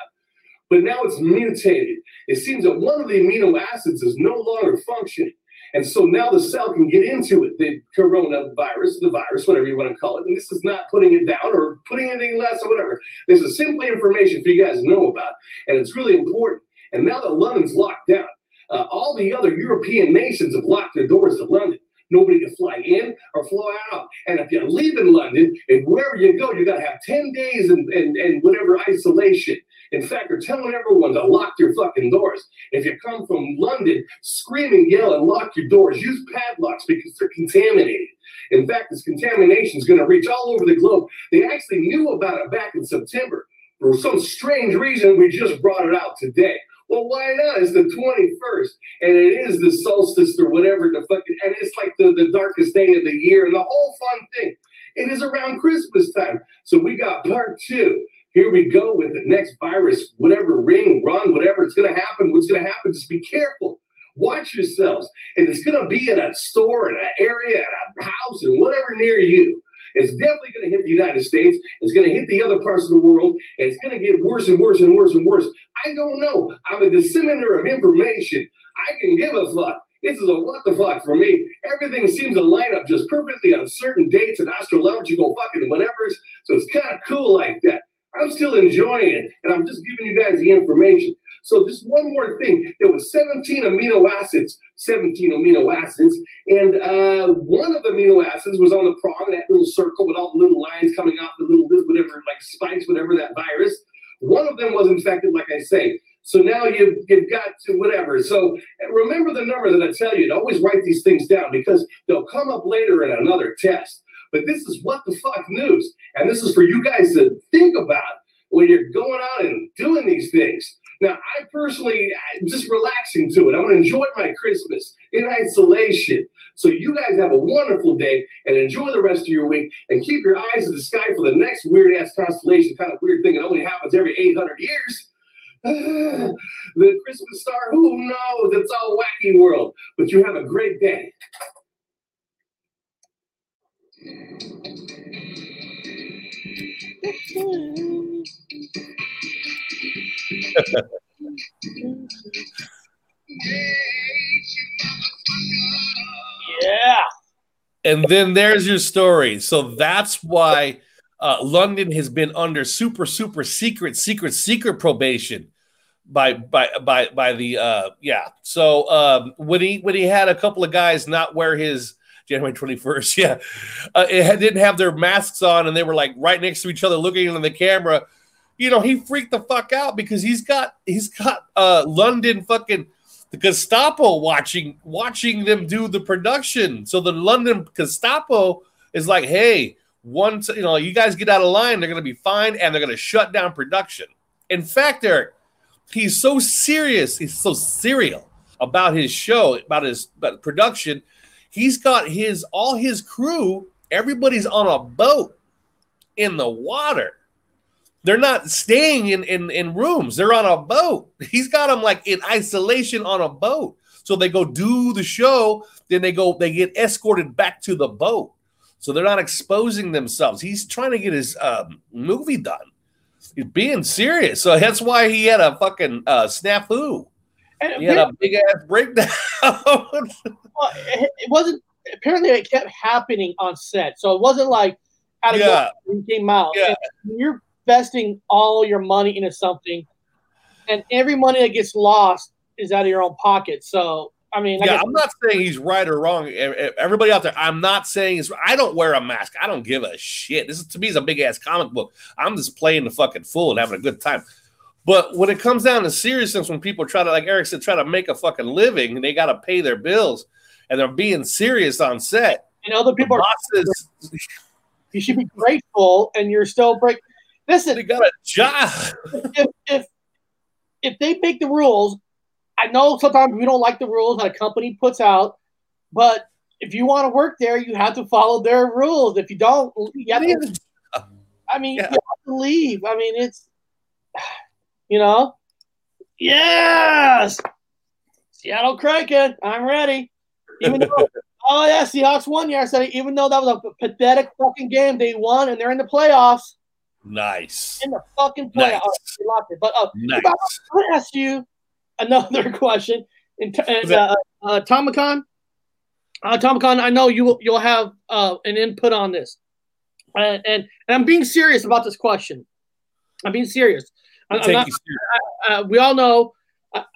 But now it's mutated. It seems that one of the amino acids is no longer functioning. And so now the cell can get into it, the coronavirus, the virus, whatever you want to call it. And this is not putting it down or putting anything less or whatever. This is simply information for you guys to know about. And it's really important. And now that London's locked down, uh, all the other European nations have locked their doors to London. Nobody can fly in or fly out. And if you're leaving London, and wherever you go, you got to have 10 days and, and, and whatever isolation. In fact, they're telling everyone to lock your fucking doors. If you come from London, scream and yell, and lock your doors. Use padlocks because they're contaminated. In fact, this contamination is going to reach all over the globe. They actually knew about it back in September. For some strange reason, we just brought it out today. Well, why not? It's the 21st, and it is the solstice or whatever the fucking, and it's like the, the darkest day of the year, and the whole fun thing. It is around Christmas time. So we got part two. Here we go with the next virus, whatever ring, run, whatever it's going to happen. What's going to happen? Just be careful. Watch yourselves. And it's going to be in a store, in an area, at a house, and whatever near you. It's definitely going to hit the United States. It's going to hit the other parts of the world. And it's going to get worse and worse and worse and worse. I don't know. I'm a disseminator of information. I can give a fuck. This is a what the fuck for me. Everything seems to line up just perfectly on certain dates and astrological fucking whatever. So it's kind of cool like that. I'm still enjoying it, and I'm just giving you guys the information. So just one more thing. There was 17 amino acids, 17 amino acids, and uh, one of the amino acids was on the prong, that little circle with all the little lines coming off the little whatever, like spikes, whatever that virus. One of them was infected, like I say. So now you've, you've got to whatever. So remember the number that I tell you to always write these things down because they'll come up later in another test. But this is what the fuck news. And this is for you guys to think about when you're going out and doing these things. Now, I personally, I'm just relaxing to it. I'm to enjoy my Christmas in isolation. So, you guys have a wonderful day and enjoy the rest of your week and keep your eyes in the sky for the next weird ass constellation kind of weird thing that only happens every 800 years. the Christmas star, who knows? It's all wacky world. But you have a great day. Yeah. And then there's your story. So that's why uh, London has been under super, super secret, secret, secret probation by by by by the uh yeah. So um when he when he had a couple of guys not wear his January 21st, yeah, uh, it didn't have their masks on and they were like right next to each other looking in the camera. You know, he freaked the fuck out because he's got he's got uh London fucking the Gestapo watching watching them do the production. So the London Gestapo is like, hey, once you know you guys get out of line, they're going to be fine and they're going to shut down production. In fact, Eric, he's so serious, he's so serial about his show, about his about production. He's got his all his crew everybody's on a boat in the water. They're not staying in, in, in rooms. They're on a boat. He's got them like in isolation on a boat. So they go do the show, then they go, they get escorted back to the boat. So they're not exposing themselves. He's trying to get his um, movie done. He's being serious. So that's why he had a fucking uh, snafu. And He had a big ass breakdown. well, it it wasn't apparently it kept happening on set so it wasn't like out of Yeah. nowhere came out Yeah. When you're investing all your money into something and every money that gets lost is out of your own pocket so i mean I yeah, I'm not saying he's right or wrong. Everybody out there, I'm not saying it's. I don't wear a mask. I don't give a shit. This is to me is a big ass comic book. I'm just playing the fucking fool and having a good time. But when it comes down to seriousness, when people try to, like Eric said, try to make a fucking living and they got to pay their bills and they're being serious on set, and other the people are bosses you should be grateful and you're still break listen they got a job. if if if they make the rules, I know sometimes we don't like the rules that a company puts out, but if you want to work there, you have to follow their rules. If you don't, you have to, I mean, Yeah. you have to leave. I mean, it's you know, yes, Seattle Kraken, I'm ready. Even though, oh yeah, Seahawks won yesterday. Even though that was a pathetic fucking game, they won and they're in the playoffs. Nice, In the fucking playoffs, Nice. it. But uh, nice. I want to ask you another question. And, and uh, uh, Tomicon, uh, Tomicon, I know you you'll have uh, an input on this, and, and and I'm being serious about this question. I'm being serious. I'm, I'm Taking not, you serious. uh, we all know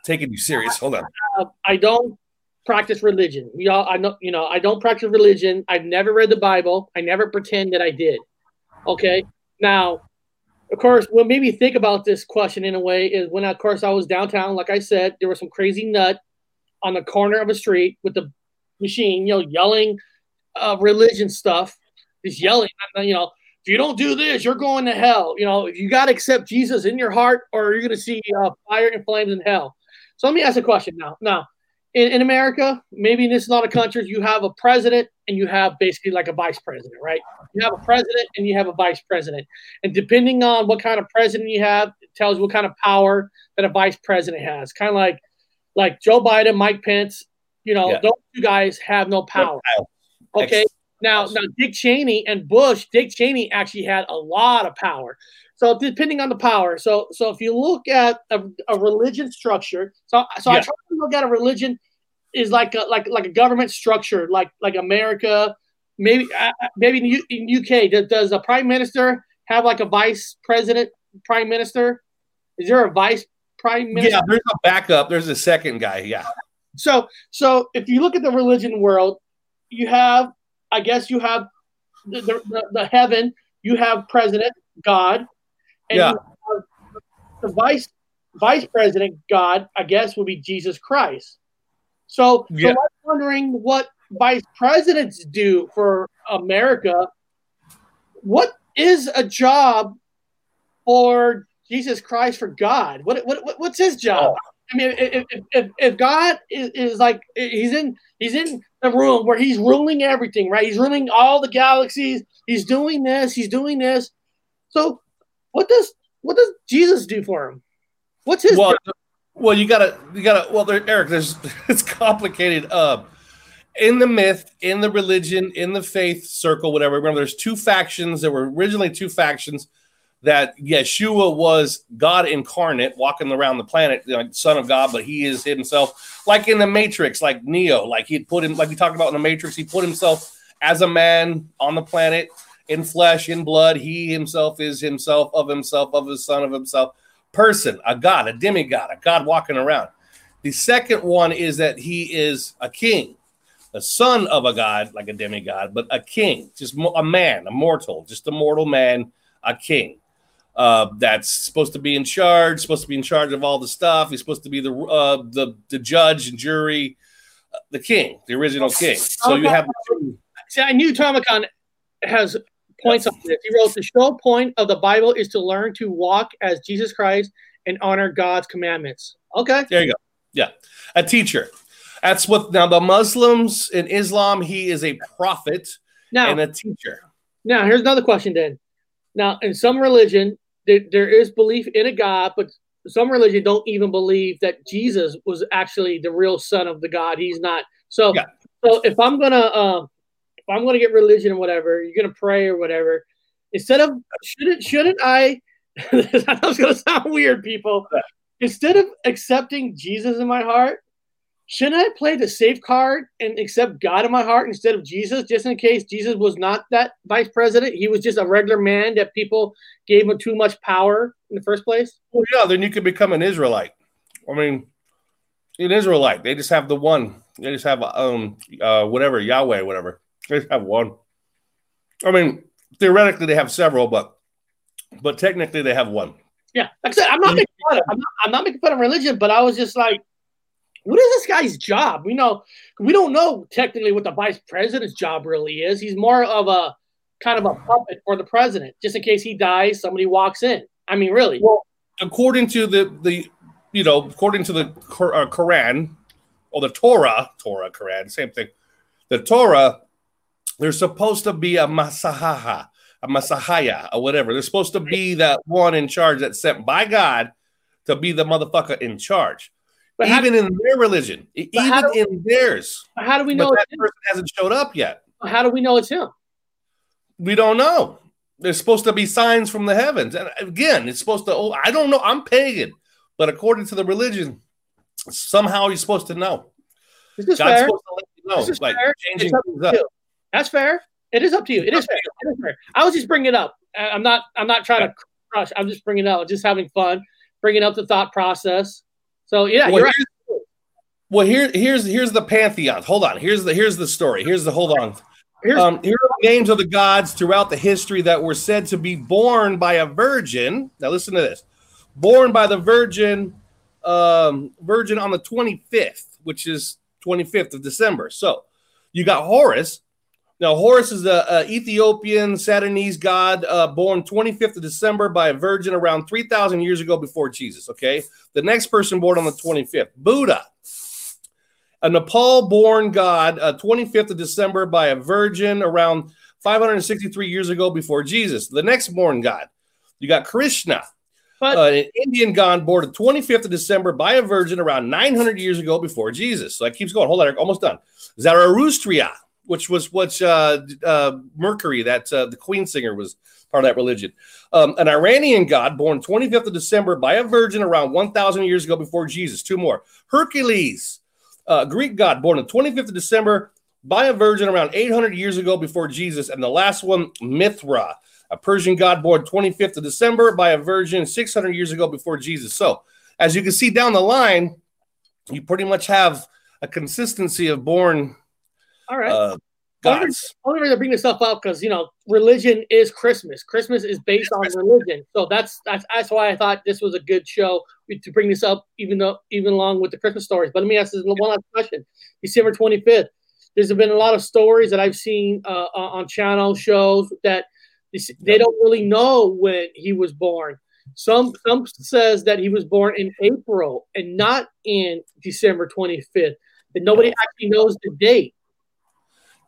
Taking you serious. Hold on. uh, I don't practice religion. We all, I know, you know, I don't practice religion. I've never read the Bible. I never pretend that I did. Okay. Now, of course, what made me think about this question in a way is when, of course, I was downtown. Like I said, there was some crazy nut on the corner of a street with the machine, you know, yelling uh, religion stuff. Just yelling, you know, if you don't do this, you're going to hell. You know, you got to accept Jesus in your heart, or you're going to see uh, fire and flames in hell. So let me ask a question now. Now, in, in America, maybe in this a lot of countries, you have a president and you have basically like a vice president, right? You have a president and you have a vice president. And depending on what kind of president you have, it tells you what kind of power that a vice president has. Kind of like like Joe Biden, Mike Pence, you know, Yeah. those two guys have no power. Okay. Now, now Dick Cheney and Bush, Dick Cheney actually had a lot of power. So depending on the power, so so if you look at a, a religion structure, so so I try to look at a religion is like a, like like a government structure, like like America, maybe uh, maybe in, U, in UK. Does, does a prime minister have like a vice president, prime minister? Is there a vice prime minister? Yeah, there's a backup. There's a second guy. Yeah. So, so if you look at the religion world, you have, I guess, you have the, the, the, heaven. You have president God, and Yeah. the vice vice president God. I guess would be Jesus Christ. So, Yeah. so I'm wondering what vice presidents do for America. What is a job for Jesus Christ for God? What, what, what what's his job? Oh. I mean, if, if, if, if God is, is like he's in he's in the room where he's ruling everything, right? He's ruling all the galaxies. He's doing this. He's doing this. So, what does what does Jesus do for him? What's his well, job? well, you gotta, you gotta. Well, there, Eric, there's it's complicated. Uh, in the myth, in the religion, in the faith circle, whatever. Remember, there's two factions. There were originally two factions. That Yeshua was God incarnate, walking around the planet, like Son of God, but he is himself, like in the Matrix, like Neo, like he put him, like we talked about in the Matrix, he put himself as a man on the planet in flesh, in blood. He himself is himself of himself, of his son, of himself person, a god, a demigod, a god walking around. The second one is that he is a king, the son of a god, like a demigod, but a king, just a man, a mortal, just a mortal man, a king. Uh, that's supposed to be in charge, supposed to be in charge of all the stuff. He's supposed to be the uh, the the judge and jury, uh, the king, the original king. So you have See, I knew Tomicon has points on this. He wrote the show point of the Bible is to learn to walk as Jesus Christ and honor God's commandments. Okay. There you go. Yeah. A teacher. That's what now the Muslims in Islam, he is a prophet. Now, and a teacher. now here's another question. Then, now in some religion, there, there is belief in a God, but some religion don't even believe that Jesus was actually the real Son of the God. He's not. So, Yeah. so if I'm gonna, uh, if I'm gonna get religion or whatever, you're gonna pray or whatever. Instead of shouldn't shouldn't I? I was gonna sound weird, people. Instead of accepting Jesus in my heart, shouldn't I play the safe card and accept God in my heart instead of Jesus, just in case Jesus was not that vice president? He was just a regular man that people gave him too much power in the first place. Well, yeah, then you could become an Israelite. I mean, an Israelite. They just have the one. They just have um uh whatever Yahweh, whatever. They just have one. I mean, theoretically they have several, but but technically they have one. Yeah, like I said, I'm not making fun of. I'm not, I'm not making fun of religion, but I was just like, what is this guy's job? We know we don't know technically what the vice president's job really is. He's more of a kind of a puppet for the president, just in case he dies, somebody walks in. I mean, really. Well, according to the the you know according to the uh, Quran or the Torah, Torah, Quran, same thing. The Torah, there's supposed to be a masahaha, a masahaya, or whatever. There's supposed to be that one in charge that's sent by God to be the motherfucker in charge. But even in their religion, even in theirs. how do we know? that person hasn't showed up yet. How do we know it's him? We don't know. There's supposed to be signs from the heavens. And again, it's supposed to, oh, I don't know. I'm pagan. But according to the religion, somehow you're supposed to know. Is this God's fair? supposed to let you know. This is Like fair. changing things up. That's fair. It is up to you. It is fair. It is fair. I was just bringing it up. I'm not. I'm not trying to crush. I'm just bringing it up. Just having fun, bringing up the thought process. So yeah, Well, you're right. here's, well, here, here's here's the pantheon. Hold on. Here's the here's the story. Here's the hold on. Here's, Um, here are the names of the gods throughout the history that were said to be born by a virgin. Now listen to this: born by the virgin, um, virgin on the 25th, which is 25th of December. So you got Horus. Now Horus is a Ethiopian Saturnese god uh, born 25th of December by a virgin around 3,000 years ago before Jesus. Okay, the next person born on the 25th, Buddha a Nepal born god, uh, 25th of December by a virgin around 563 years ago before Jesus. The next born god, you got Krishna, but uh, an Indian god born the 25th of December by a virgin around 900 years ago before Jesus. So that keeps going. Hold on, Eric, almost done. Zarathustra, which was what uh, uh, Mercury, that uh, the Queen singer, was part of that religion. Um, an Iranian god born 25th of December by a virgin around 1,000 years ago before Jesus. Two more. Hercules, uh, Greek god born on 25th of December by a virgin around 800 years ago before Jesus. And the last one, Mithra, a Persian god born 25th of December by a virgin 600 years ago before Jesus. So, as you can see down the line, you pretty much have a consistency of born all right. uh, gods. only reason I bring this stuff up because you know religion is Christmas. Christmas is based on religion, so that's that's that's why I thought this was a good show to bring this up, even though even along with the Christmas stories. But let me ask this one last question: December twenty fifth. There's been a lot of stories that I've seen uh, on channel shows that they don't really know when he was born. Some some says that he was born in April and not in December twenty fifth. And nobody actually knows the date.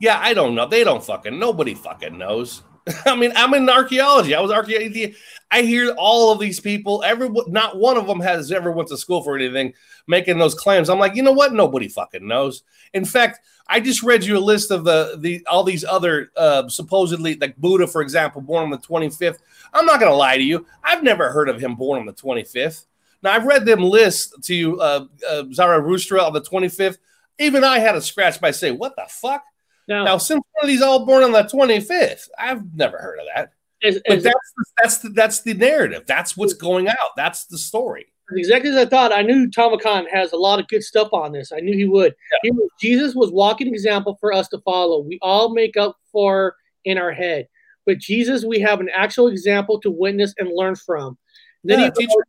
Yeah, I don't know. They don't fucking. Nobody fucking knows. I mean, I'm in archaeology. I was archaeology. I hear all of these people. Every not one of them has ever went to school for anything, making those claims. I'm like, you know what? Nobody fucking knows. In fact, I just read you a list of the the all these other uh, supposedly like Buddha, for example, born on the 25th. I'm not gonna lie to you. I've never heard of him born on the 25th. Now I've read them lists to you, uh, uh, Zarathustra on the 25th. Even I had a scratch by saying, "What the fuck." Now, Now, since one of these all born on the 25th, I've never heard of that. as, But as- that's the, that's the that's the narrative. That's what's going out. That's the story. exactly as I thought. I knew Tomicon has a lot of good stuff on this. I knew he would. He was- Jesus was walking example for us to follow. We all make up for in our head, but Jesus, we have an actual example to witness and learn from. Then, Yeah, he wrote,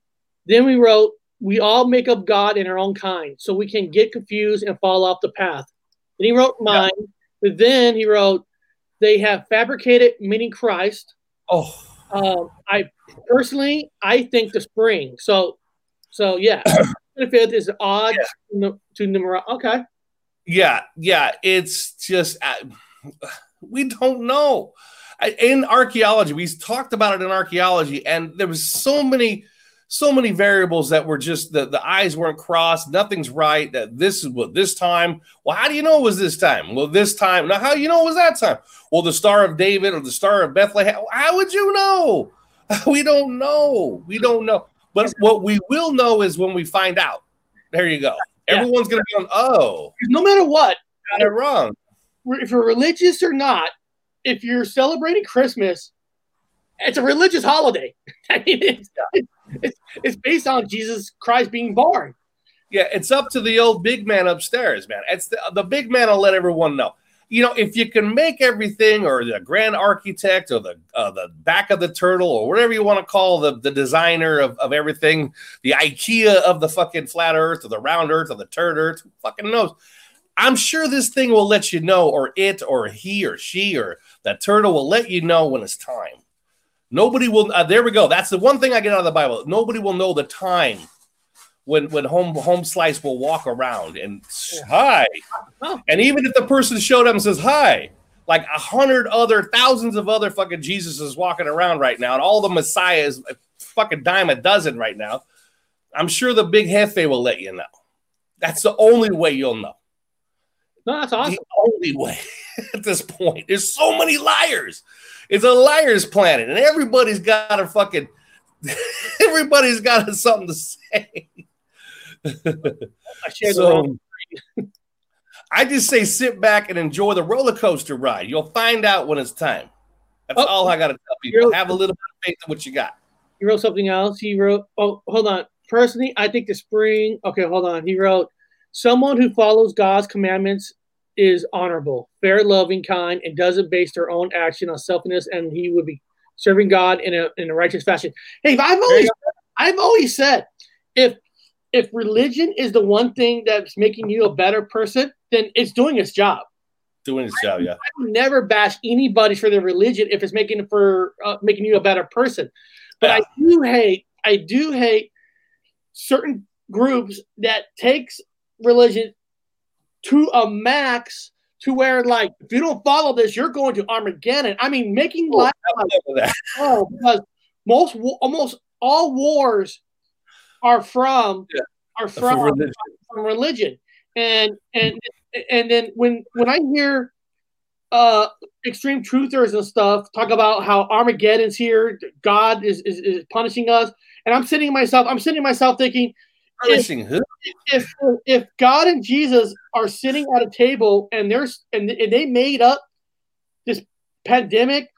then we wrote, we all make up God in our own kind, so we can get confused and fall off the path. Then he wrote mine, but then he wrote, they have fabricated meaning Christ. Oh, Um, I personally, I think the spring. So, so yeah, the fifth is odd to, to numer- Okay, yeah, yeah. It's just uh, We don't know. I- In archaeology, we talked about it in archaeology, and there was so many, so many variables that were just the, the eyes weren't crossed. Nothing's right. That this is what this time. Well, how do you know it was this time? Well, this time. Now, how do you know it was that time? Well, the Star of David or the Star of Bethlehem. How would you know? We don't know. We don't know. But what we will know is when we find out. There you go. Yeah. Everyone's gonna be on. Oh, No matter what, got it wrong. if you're religious or not, if you're celebrating Christmas, it's a religious holiday. I mean, it's, it's, it's based on Jesus Christ being born. Yeah, it's up to the old big man upstairs, man. It's the, the big man will let everyone know. You know, if you can make everything, or the grand architect, or the uh, the back of the turtle, or whatever you want to call the, the designer of, of everything, the IKEA of the fucking flat Earth, or the round Earth, or the turd Earth, who fucking knows? I'm sure this thing will let you know, or it, or he, or she, or that turtle will let you know when it's time. Nobody will. Uh, there we go. That's the one thing I get out of the Bible. Nobody will know the time when when home home slice will walk around and hi, Oh. and even if the person showed up and says hi, like a hundred other thousands of other fucking Jesus is walking around right now, and all the messiahs, a fucking dime a dozen right now. I'm sure the big jefe will let you know. That's the only way you'll know. No, that's awesome. The only way at this point. There's so many liars. It's a liar's planet, and everybody's got a fucking everybody's got something to say. I So. I just say sit back and enjoy the roller coaster ride. You'll find out when it's time. That's Oh. all I got to tell people. Have a little bit of faith in what you got. He wrote something else. He wrote, oh, hold on. Personally, I think the spring, okay, hold on. He wrote, someone who follows God's commandments is honorable, fair, loving, kind, and doesn't base their own action on selfishness, and he would be serving God in a in a righteous fashion. Hey, I've always I've always said if if religion is the one thing that's making you a better person, then it's doing its job. Doing his job, yeah. I would never bash anybody for their religion if it's making it for uh, making you a better person. But I do hate, I do hate certain groups that takes religion to a max to where like if you don't follow this, you're going to Armageddon. I mean, making life like That. because most almost all wars are from Yeah. are For from religion. from religion and and and then when when i hear uh extreme truthers and stuff talk about how armageddon's here god is is, is punishing us and i'm sitting myself i'm sitting myself thinking Punishing who? if if god and jesus are sitting at a table and there's and, and they made up this pandemic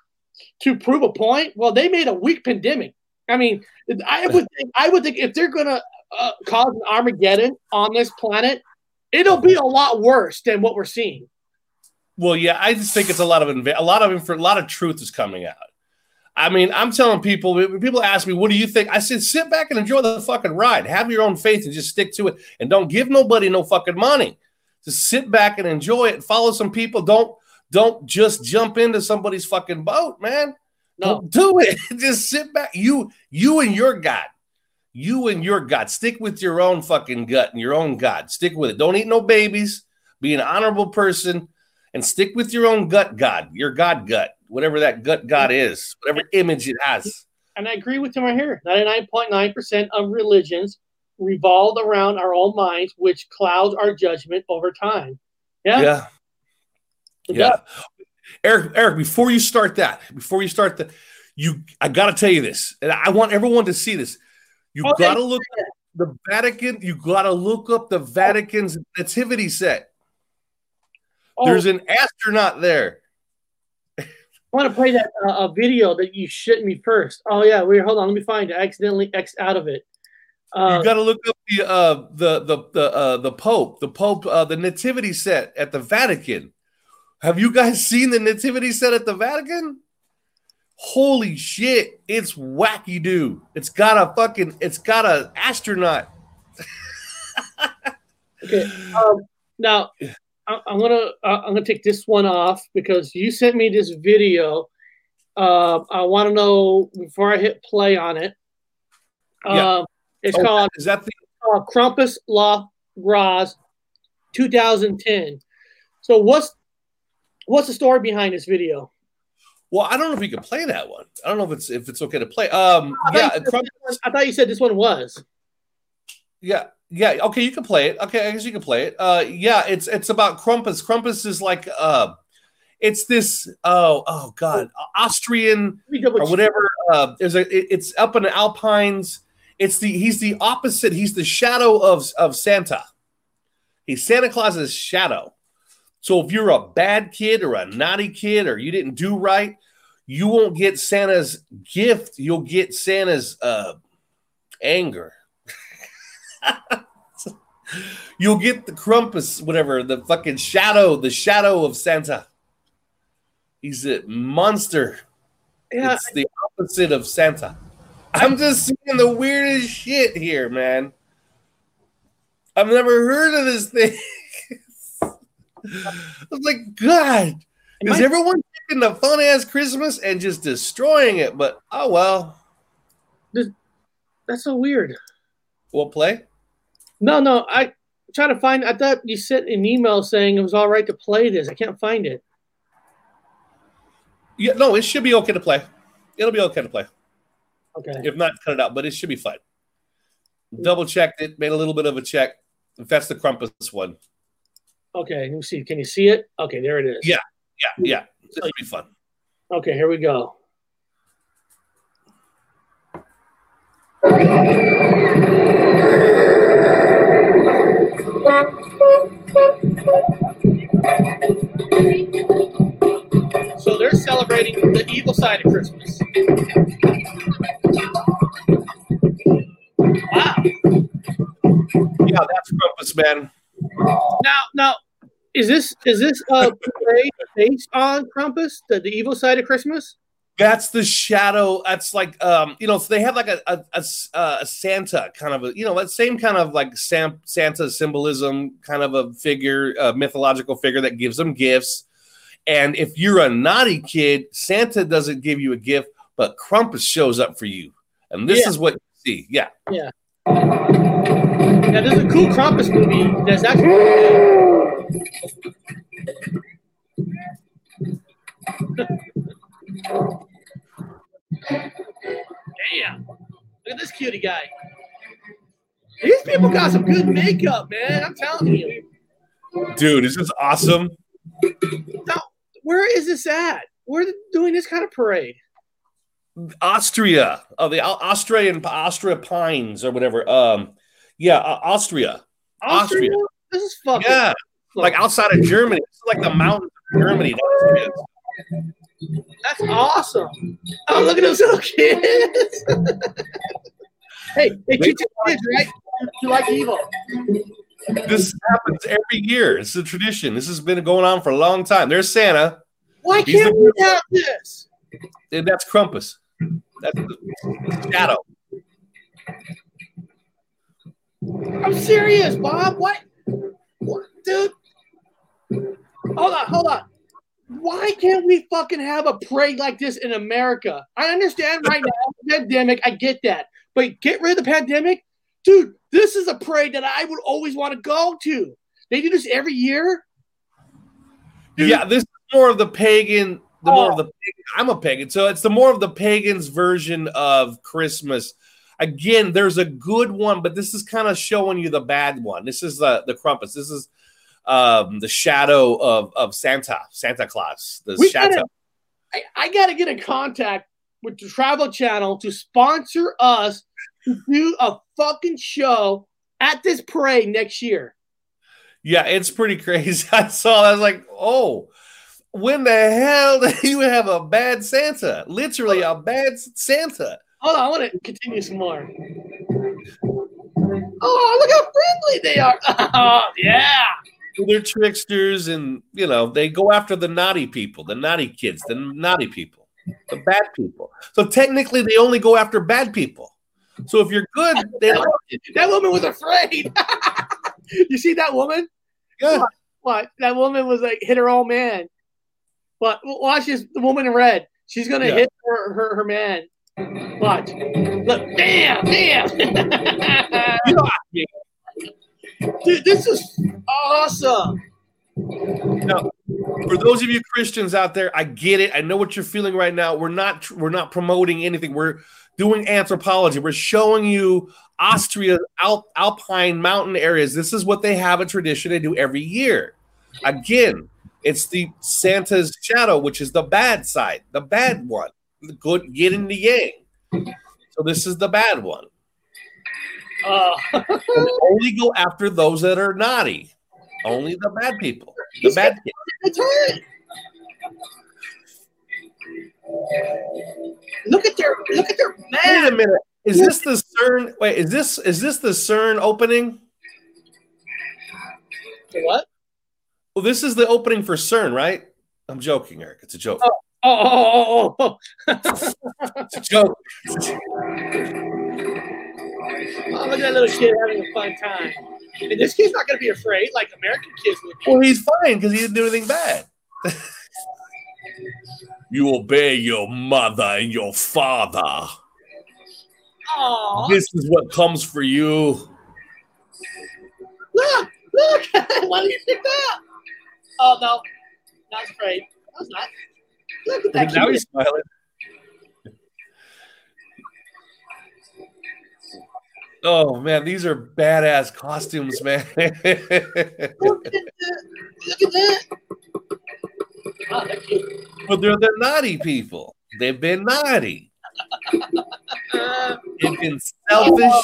to prove a point well they made a weak pandemic i mean i would think i would think if they're gonna uh, cause an armageddon on this planet it'll be a lot worse than what we're seeing Well, yeah, I just think it's a lot of inv- a lot of inf- a lot of truth is coming out. I mean, I'm telling people when people ask me, "What do you think?" I said, "Sit back and enjoy the fucking ride. Have your own faith and just stick to it, and don't give nobody no fucking money. Just sit back and enjoy it. Follow some people. Don't don't just jump into somebody's fucking boat, man. no Don't do it. just sit back. You you and your God. You and your God. Stick with your own fucking gut and your own God. Stick with it. Don't eat no babies. Be an honorable person and stick with your own gut God, your God gut, whatever that gut God is, whatever image it has. and i agree with him right here 99.9% of religions revolve around our own minds which clouds our judgment over time yeah, Yeah. It Yeah. does. Eric, Eric, before you start that, before you start that, you I gotta tell you this, and I want everyone to see this. You Okay. gotta look at the Vatican, you gotta look up the Vatican's nativity set. Oh, There's an astronaut there. I want to play that uh, a video that you shit me first. Oh yeah, wait, hold on, let me find it. I accidentally X out of it. Uh, you got to look up the uh the the the uh the Pope, the Pope, uh, the nativity set at the Vatican. Have you guys seen the nativity set at the Vatican? Holy shit, it's wacky, dude. It's got a fucking, it's got a astronaut. okay. Um, now I, I'm gonna uh, I'm gonna take this one off because you sent me this video. Uh, I want to know before I hit play on it. Um, Yeah. It's Oh, called Is that the uh, Krampus La Graz 2010. So what's What's the story behind this video? Well, I don't know if you can play that one. I don't know if it's if it's okay to play. Um, I yeah, thought, you said, Krampus- I thought you said this one was. yeah, yeah. Okay, you can play it. Okay, I guess you can play it. Uh, yeah, it's it's about Krampus. Krampus is like uh, it's this oh oh god Austrian Let me double or whatever. Uh, there's a it- it's up in the Alpines. It's the he's the opposite. He's the shadow of of Santa. He's Santa Claus's shadow. So if you're a bad kid or a naughty kid or you didn't do right, you won't get Santa's gift. You'll get Santa's uh, anger. You'll get the Krampus, whatever, the fucking shadow, the shadow of Santa. He's a monster. Yeah, It's the opposite of Santa. I'm just seeing the weirdest shit here, man. I've never heard of this thing. I was like, God, is everyone taking the fun ass Christmas and just destroying it? But oh well. that's so weird. We'll play. No, no, I try to find. I thought you sent an email saying it was all right to play this. I can't find it. Yeah, no, it should be okay to play. It'll be okay to play. Okay. If not, cut it out, but it should be fine. Double checked it, made a little bit of a check. That's the Krampus one. Okay. Let me see. Can you see it? Okay, there it is. Yeah. Yeah, yeah. This will be fun. Okay, here we go. So they're celebrating the evil side of Christmas. Wow. Yeah, that's Krampus, man. Now, now, is this is this a parade based on Krampus, the, the evil side of Christmas? That's the shadow. That's like, um, you know, so they have like a a, a Santa kind of a, you know, that same kind of like Sam, Santa symbolism, kind of a figure, a mythological figure that gives them gifts. And if you're a naughty kid, Santa doesn't give you a gift, but Krampus shows up for you. And this Yeah. is what you see. Yeah. Yeah, there's a cool Krampus movie that's actually. Damn! Look at this cutie guy. These people got some good makeup, man. I'm telling you. Dude, this is this awesome? Now, where is this at? We're doing this kind of parade? Austria, oh, the Austrian Austria Pines or whatever. Um, yeah, uh, Austria. Austria. This is fucking. Yeah, like outside of Germany. It's like the mountains of Germany. That's awesome. Oh, look at those little kids. hey, they teach kids, right? You like evil. This happens every year. It's a tradition. This has been going on for a long time. There's Santa, Why He's can't we have this? and that's Krampus. That's the shadow. I'm serious, Bob. What? what? Dude. Hold on, hold on. Why can't we fucking have a parade like this in America? I understand right now, pandemic, I get that. But get rid of the pandemic. Dude, this is a parade that I would always want to go to. They do this every year. Dude. Yeah, this is more of the pagan. The more of Oh. the I'm a pagan, so it's the more of the pagans version of Christmas. Again, there's a good one, but this is kind of showing you the bad one. This is the the Krampus. This is um, the shadow of of Santa, Santa Claus. The We shadow. gotta- I, I got to get in contact with the Travel Channel to sponsor us to do a fucking show at this parade next year. Yeah, it's pretty crazy. I saw. I was like, oh, when the hell do you have a bad Santa? Literally a bad Santa. Hold on, I want to continue some more. Oh, look how friendly they are. Oh, yeah. They're tricksters, and you know they go after the naughty people, the naughty kids, the naughty people, the bad people. So technically, they only go after bad people. So if you're good, they like you. That woman was afraid. you see that woman? Yeah. What? That woman was like hit her old man. But watch this. The woman in red. She's gonna Yeah. hit her, her her man. Watch. Look. Bam. Bam. You know, Dude, this is awesome. Now, for those of you Christians out there, I get it. I know what you're feeling right now. We're not we're not promoting anything. We're doing anthropology. We're showing you Austria, Alp, alpine mountain areas. This is what they have a tradition they do every year. Again, it's the Santa's shadow, which is the bad side, the bad one, the good yin and the yang. So this is the bad one. Uh, only go after those that are naughty. Only the bad people. The He's bad kids. That's. Look at their look at their Wait a minute. Is this the CERN? Wait, is this is this the CERN opening? What? Well, this is the opening for CERN, right? I'm joking, Eric. It's a joke. Oh, oh, oh, oh, It's a joke. Oh. Look at that little kid having a fun time. And this kid's not going to be afraid like American kids would be. Well, he's fine because he didn't do anything bad. you obey your mother and your father. Oh, This is what comes for you. look, look. Why did you pick that? Oh, no. Not afraid. I was not. Look at that now he's smiling. Oh man, these are badass costumes, man. Look at that. Look at that. Oh, but they're the naughty people. They've been naughty. They've been selfish,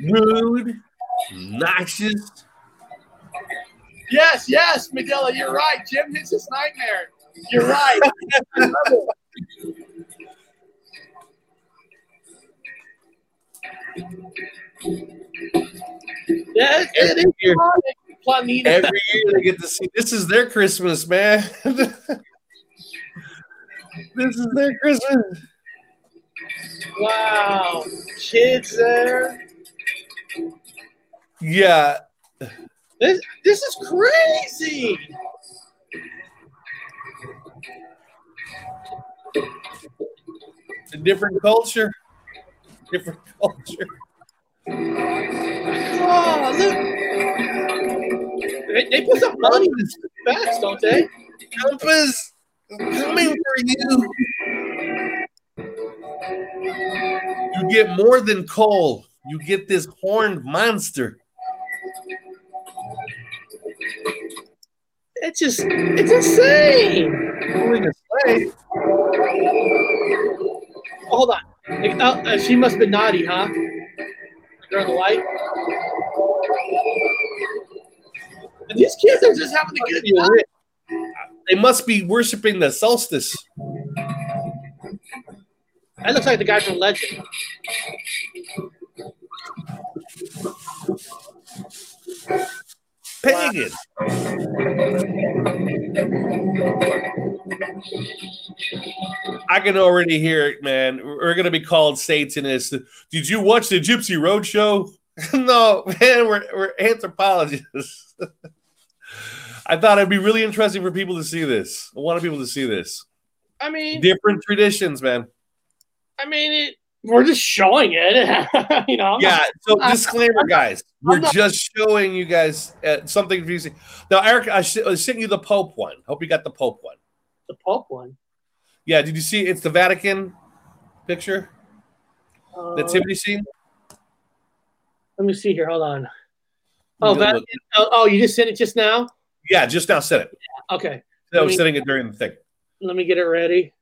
rude, noxious. yes, yes, Medilla, you're right. Jim hits his nightmare. You're right. yes, Every year, every year they get to see. This is their Christmas, man. this is their Christmas. Wow. Kids there. Yeah, This this is crazy. it's a different culture. Different culture. Oh, look. They, they put some money in this backs, don't they? Compass coming for you. You get more than coal. You get this horned monster. It's just it's insane. Pulling a sleigh. Hold on. Like, uh, uh, she must have been naughty, huh? They're the light. And these kids are just having a good time. They must be worshiping the solstice. That looks like the guy from Legend. Pagan. I can already hear it, man. We're gonna be called Satanists. Did you watch the Gypsy Road show? no, man, we're we're anthropologists. I thought it'd be really interesting for people to see this. I wanted people to see this. I mean, Different traditions, man. I mean, it, we're just showing it. you know. Yeah. So I'm- disclaimer, guys. We're not- just showing you guys uh, something confusing. Now, Eric, I, sh- I sent you the Pope one. Hope you got the Pope one. The Pope one. Yeah. Did you see? It's the Vatican picture, Uh, nativity scene. let me see here. Hold on. Oh, Vatican. Oh, oh, you just sent it just now. Yeah, just now sent it. Okay. I was sending it during the thing. Let me get it ready.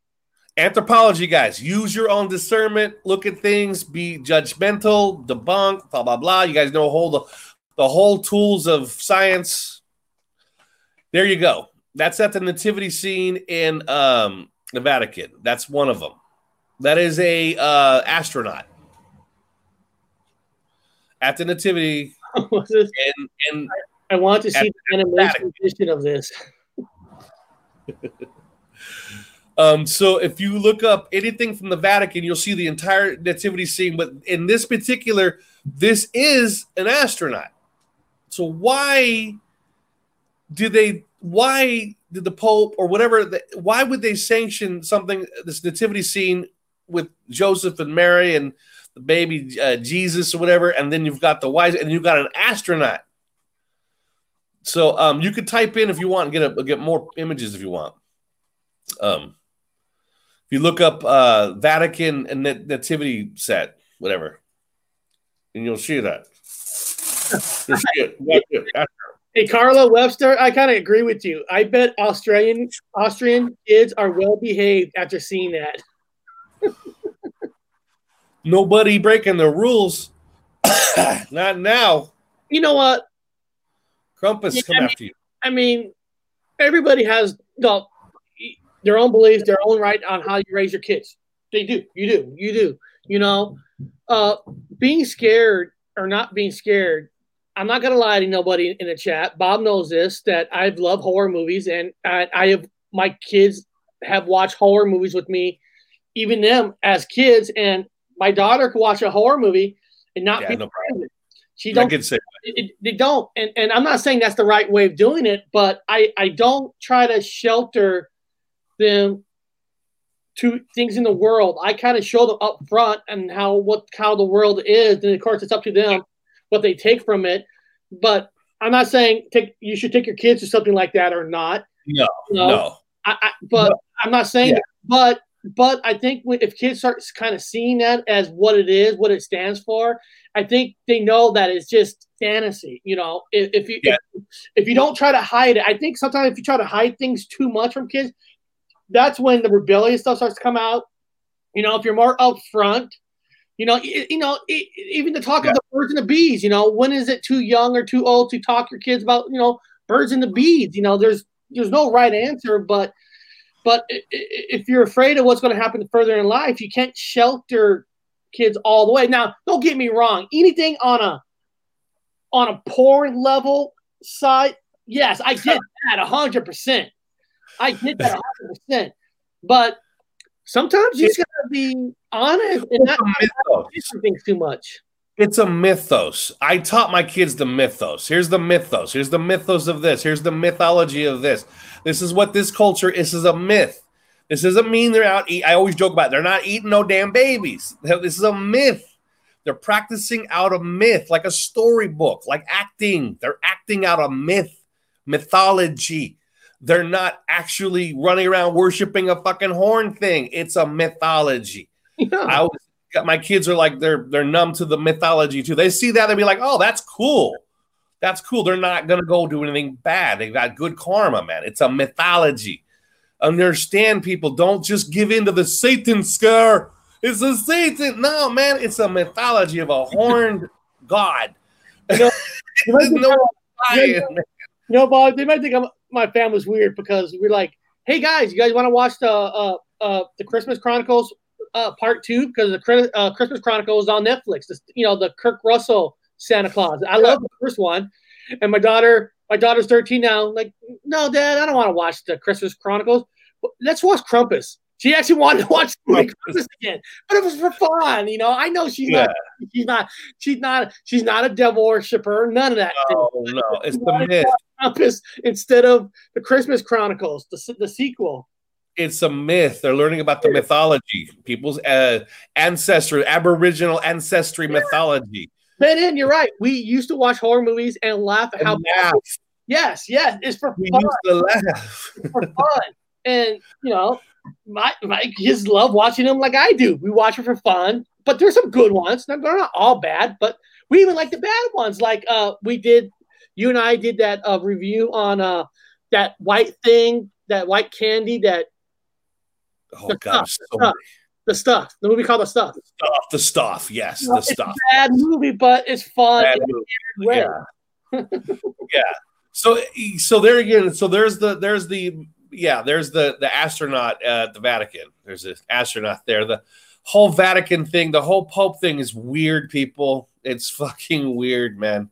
Anthropology, guys. Use your own discernment. Look at things. Be judgmental. Debunk. Blah blah blah. You guys know whole the, the whole tools of science. There you go. That's at the nativity scene in um, the Vatican. That's one of them. That is a uh, astronaut at the nativity and and I want to see the animation edition of this. Um, so if you look up anything from the Vatican, you'll see the entire nativity scene. But in this particular, this is an astronaut. So why did they? Why did the Pope or whatever? the- Why would they sanction something this nativity scene with Joseph and Mary and the baby uh, Jesus or whatever? And then you've got the wise, and you've got an astronaut. So um, you could type in if you want and get a, get more images if you want. Um, you look up uh, Vatican and nativity set, whatever, and you'll see that. You'll see it. It. Hey, Carla Webster, I kind of agree with you. I bet Australian Austrian kids are well behaved after seeing that. Nobody breaking the rules. Not now. You know what? Krampus Yeah, come I mean- after you. I mean, everybody has the, their own beliefs, their own right on how you raise your kids. They do. You do. You do. You know, uh, being scared or not being scared. I'm not gonna lie to nobody in the chat. Bob knows this that I love horror movies, and I, I have my kids have watched horror movies with me, even them as kids. And my daughter could watch a horror movie and not Yeah, be no. She I don't could say it, it- they don't and, and i'm not saying that's the right way of doing it but i i don't try to shelter them to things in the world i kind of show them up front and how what how the world is and of course it's up to them what they take from it but i'm not saying take you should take your kids to something like that or not no, you know? no. I, I, but I'm not saying, Yeah. that, but but I think if kids start kind of seeing that as what it is, what it stands for, I think they know that it's just fantasy. You know, if, if you Yeah. if, if you don't try to hide it, I think sometimes if you try to hide things too much from kids, that's when the rebellious stuff starts to come out. You know, if you're more upfront, you know, y- you know, e- even the talk Yeah. of the birds and the bees. You know, when is it too young or too old to talk your kids about you know birds and the bees? You know, there's there's no right answer, but but if you're afraid of what's going to happen further in life, you can't shelter kids all the way. Now, don't get me wrong. Anything on a on a porn level side, yes, I get that hundred percent. I get that hundred percent. But sometimes you just gotta be honest and It's not a mythos. things too much. It's a mythos. I taught my kids the mythos. Here's the mythos. Here's the mythos of this. Here's the mythology of this. This is what this culture. Is. This is a myth. This doesn't mean they're out. Eat, I always joke about it. they're not eating no damn babies. This is a myth. They're practicing out a myth, like a storybook, like acting. They're acting out a myth, mythology. They're not actually running around worshiping a fucking horn thing. It's a mythology. Yeah. I always my kids are like they're they're numb to the mythology too. They see that they be like, oh, that's cool. That's cool. They're not gonna go do anything bad. They've got good karma, man. It's a mythology. Understand people. Don't just give in to the Satan scare. It's a Satan. No, man, it's a mythology of a horned god. You know, you might no I'm- You know, Bob, they might think I'm, my family's weird because we're like, hey guys, you guys want to watch the uh, uh, the Christmas Chronicles uh, part two because the uh, Christmas Chronicles on Netflix. This, you know, the Kurt Russell Santa Claus. I love the first one, and my daughter, my daughter's 13 now. Like, no, Dad, I don't want to watch the Christmas Chronicles. Let's watch Krampus. She actually wanted to watch Krampus again, but it was for fun. You know, I know she's Yeah. not, she's not, she's not, she's not a devil worshiper. None of that. No, no, it's the myth. Krampus instead of the Christmas Chronicles, the, the sequel. It's a myth. They're learning about the mythology, people's uh, ancestry, Aboriginal ancestry mythology. Ben, in, you're right. We used to watch horror movies and laugh at how And laugh. yes, yes, it's for We fun. used to laugh. It's for fun. And you know, my my kids love watching them like I do. We watch it for fun, but there's some good ones. They're not all bad, but we even like the bad ones. Like uh, we did, you and I did that uh, review on uh that white thing, that white candy, that Oh The God, stuff, so the stuff. the stuff. The movie called the stuff. stuff. The stuff. Yes, You know, the it's stuff. a bad movie, but it's fun. Bad movie. weird. Yeah. yeah. So so there again, so there's the there's the yeah, there's the the astronaut at the Vatican. There's an astronaut there. The whole Vatican thing, the whole Pope thing is weird, people. It's fucking weird, man.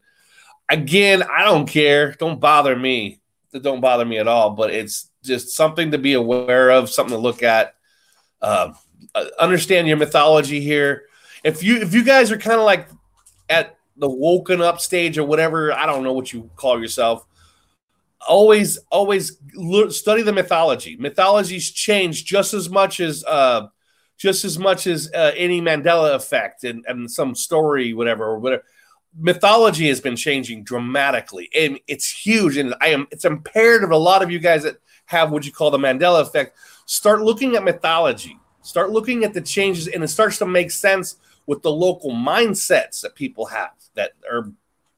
Again, I don't care. Don't bother me. It don't bother me at all, but it's just something to be aware of, something to look at. Um, uh, understand your mythology here. If you if you guys are kind of like at the woken up stage or whatever, I don't know what you call yourself. Always, always look, study the mythology. Mythologies change just as much as uh, just as much as uh, any Mandela effect and, and some story, whatever or whatever. Mythology has been changing dramatically, and it's huge. And I am it's imperative a lot of you guys that have what you call the Mandela effect start looking at mythology, start looking at the changes, and it starts to make sense with the local mindsets that people have that are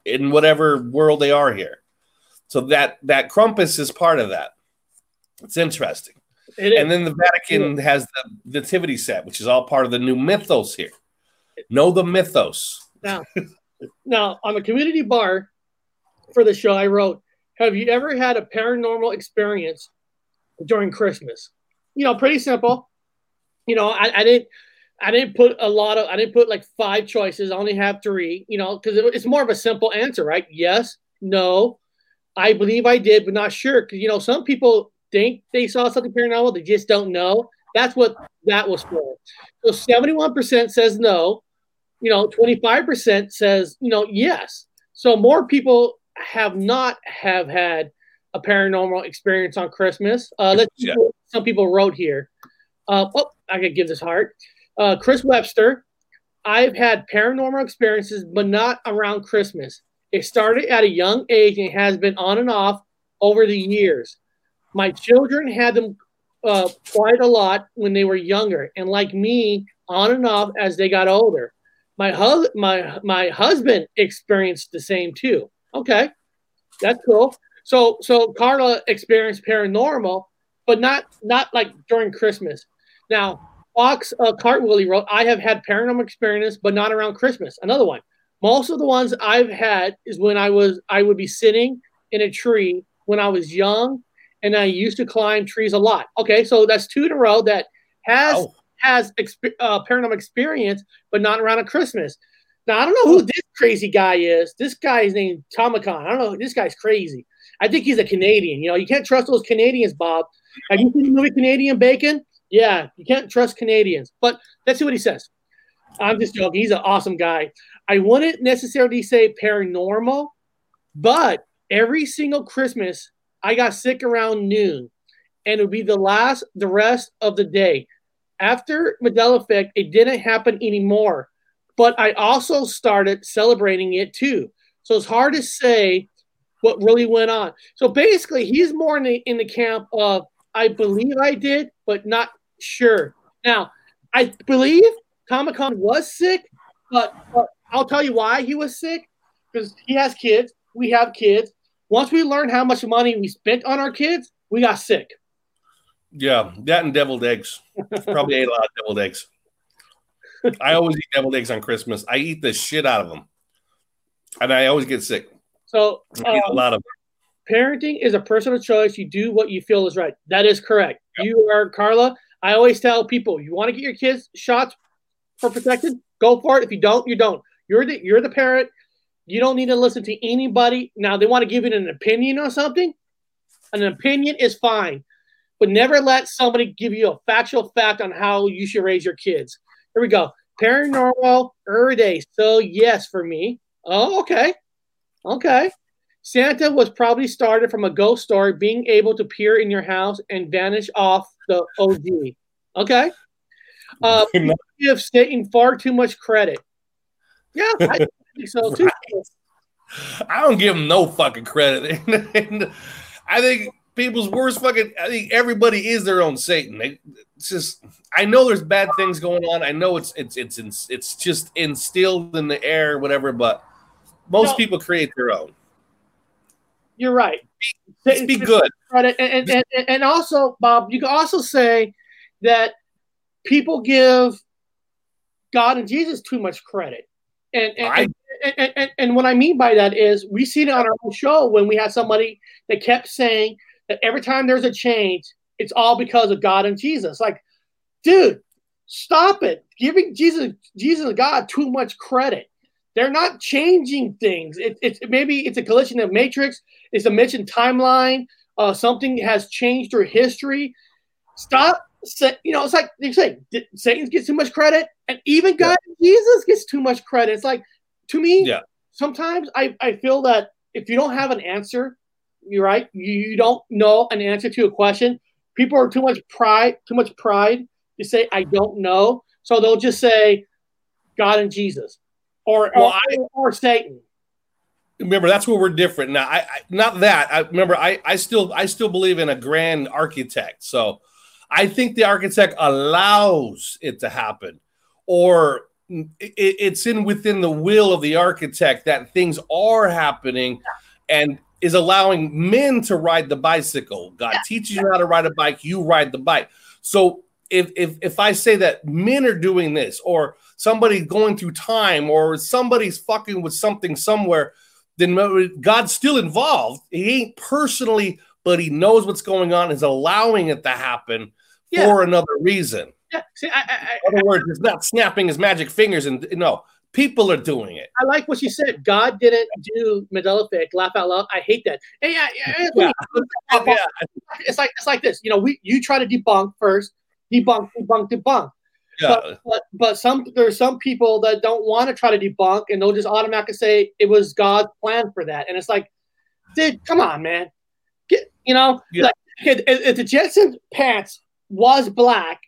in whatever world they are here. So that that Krampus is part of that. It's interesting. It. And then the Vatican has the nativity set, which is all part of the new mythos here. Know the mythos. Now, now on the community bar for the show, I wrote, "Have you ever had a paranormal experience during Christmas?" You know, pretty simple. You know, I, I didn't, I didn't put a lot of, I didn't put like five choices. I only have three. You know, because it, it's more of a simple answer, right? Yes, no. I believe I did, but not sure. Because you know, some people think they saw something paranormal, they just don't know. That's what that was for. So seventy-one percent says no you know, 25% says, you know, yes. So more people have not have had a paranormal experience on Christmas. Uh, let's see Yeah. some people wrote here. Uh, oh, I could give this heart. Uh, Chris Webster, I've had paranormal experiences, but not around Christmas. It started at a young age and has been on and off over the years. My children had them uh, quite a lot when they were younger, and like me, on and off as they got older. My hus- my my husband experienced the same too. Okay, that's cool. So so Carla experienced paranormal, but not not like during Christmas. Now Fox uh, Cartwillie wrote, "I have had paranormal experience, but not around Christmas." Another one. Most of the ones I've had is when I was I would be sitting in a tree when I was young, and I used to climb trees a lot. Okay, so that's two in a row that has Oh. Has exp- uh, paranormal experience, but not around a Christmas. Now I don't know who this crazy guy is. This guy is named Tomicon. I don't know. This guy's crazy. I think he's a Canadian. You know, you can't trust those Canadians, Bob. Have you seen the movie Canadian Bacon? Yeah, you can't trust Canadians. But let's see what he says. I'm just joking. He's an awesome guy. I wouldn't necessarily say paranormal, but every single Christmas I got sick around noon, and it would be the last, the rest of the day. After effect, it didn't happen anymore, but I also started celebrating it too. So it's hard to say what really went on. So basically, he's more in the in the camp of I believe I did, but not sure. Now, I believe Comic Con was sick, but, but I'll tell you why he was sick because he has kids. We have kids. Once we learned how much money we spent on our kids, we got sick. Yeah, that and deviled eggs. Probably ate a lot of deviled eggs. I always eat deviled eggs on Christmas. I eat the shit out of them, and I always get sick. So I eat a um, lot of parenting is a personal choice. You do what you feel is right. That is correct. You are Carla. I always tell people, you want to get your kids shots for protection, go for it. If you don't, you don't. You're the you're the parent. You don't need to listen to anybody. Now they want to give you an opinion on something. An opinion is fine, but never let somebody give you a factual fact on how you should raise your kids. Here we go. Paranormal day. So yes for me. Oh, okay. Okay. Santa was probably started from a ghost story being able to peer in your house and vanish off the OG. Okay. Uh, people give Satan far too much credit. Yeah, I think so too. I don't give them no fucking credit. I think people's worst fucking. I think everybody is their own Satan. They, it's just. I know there's bad things going on. I know it's it's it's it's, it's just instilled in the air, whatever. But most No. people create their own. You're right. Just be good. And, and, and, and also, Bob, you can also say that people give God and Jesus too much credit. And and, I- and, and, and, and what I mean by that is we see it on our own show when we had somebody that kept saying that every time there's a change, it's all because of God and Jesus. Like, dude, stop it. Giving Jesus, Jesus and God too much credit. They're not changing things. It, it's maybe it's a collision of matrix. It's a mentioned timeline. Uh, something has changed through history. Stop. Say, you know, it's like you say, Satan gets too much credit, and even God, Jesus gets too much credit. It's like, to me, Yeah. sometimes I, I feel that if you don't have an answer, you're right. You, don't know an answer to a question. People are too much pride, too much pride to say I don't know. So they'll just say God and Jesus. or Well, or, I- or Satan. remember that's where we're different now i, I not that i remember I, I still i still believe in a grand architect so i think the architect allows it to happen or it, it's in within the will of the architect that things are happening and is allowing men to ride the bicycle god teaches you how to ride a bike you ride the bike so if if if i say that men are doing this or somebody going through time or somebody's fucking with something somewhere then God's still involved. He ain't personally, but he knows what's going on, is allowing it to happen Yeah. for another reason. Yeah, see, I, I, In other words, it's not snapping his magic fingers and no, people are doing it. I like what you said. God didn't do Medalific, laugh out loud. I hate that. Hey, yeah, yeah, Yeah. Yeah. it's like it's like this. You know, we you try to debunk first, debunk, debunk, debunk. Yeah. But, but but some there's some people that don't want to try to debunk and they'll just automatically say it was God's plan for that. And it's like, dude, come on, man. Get you know, Yeah. like if, if the Jetson pants was black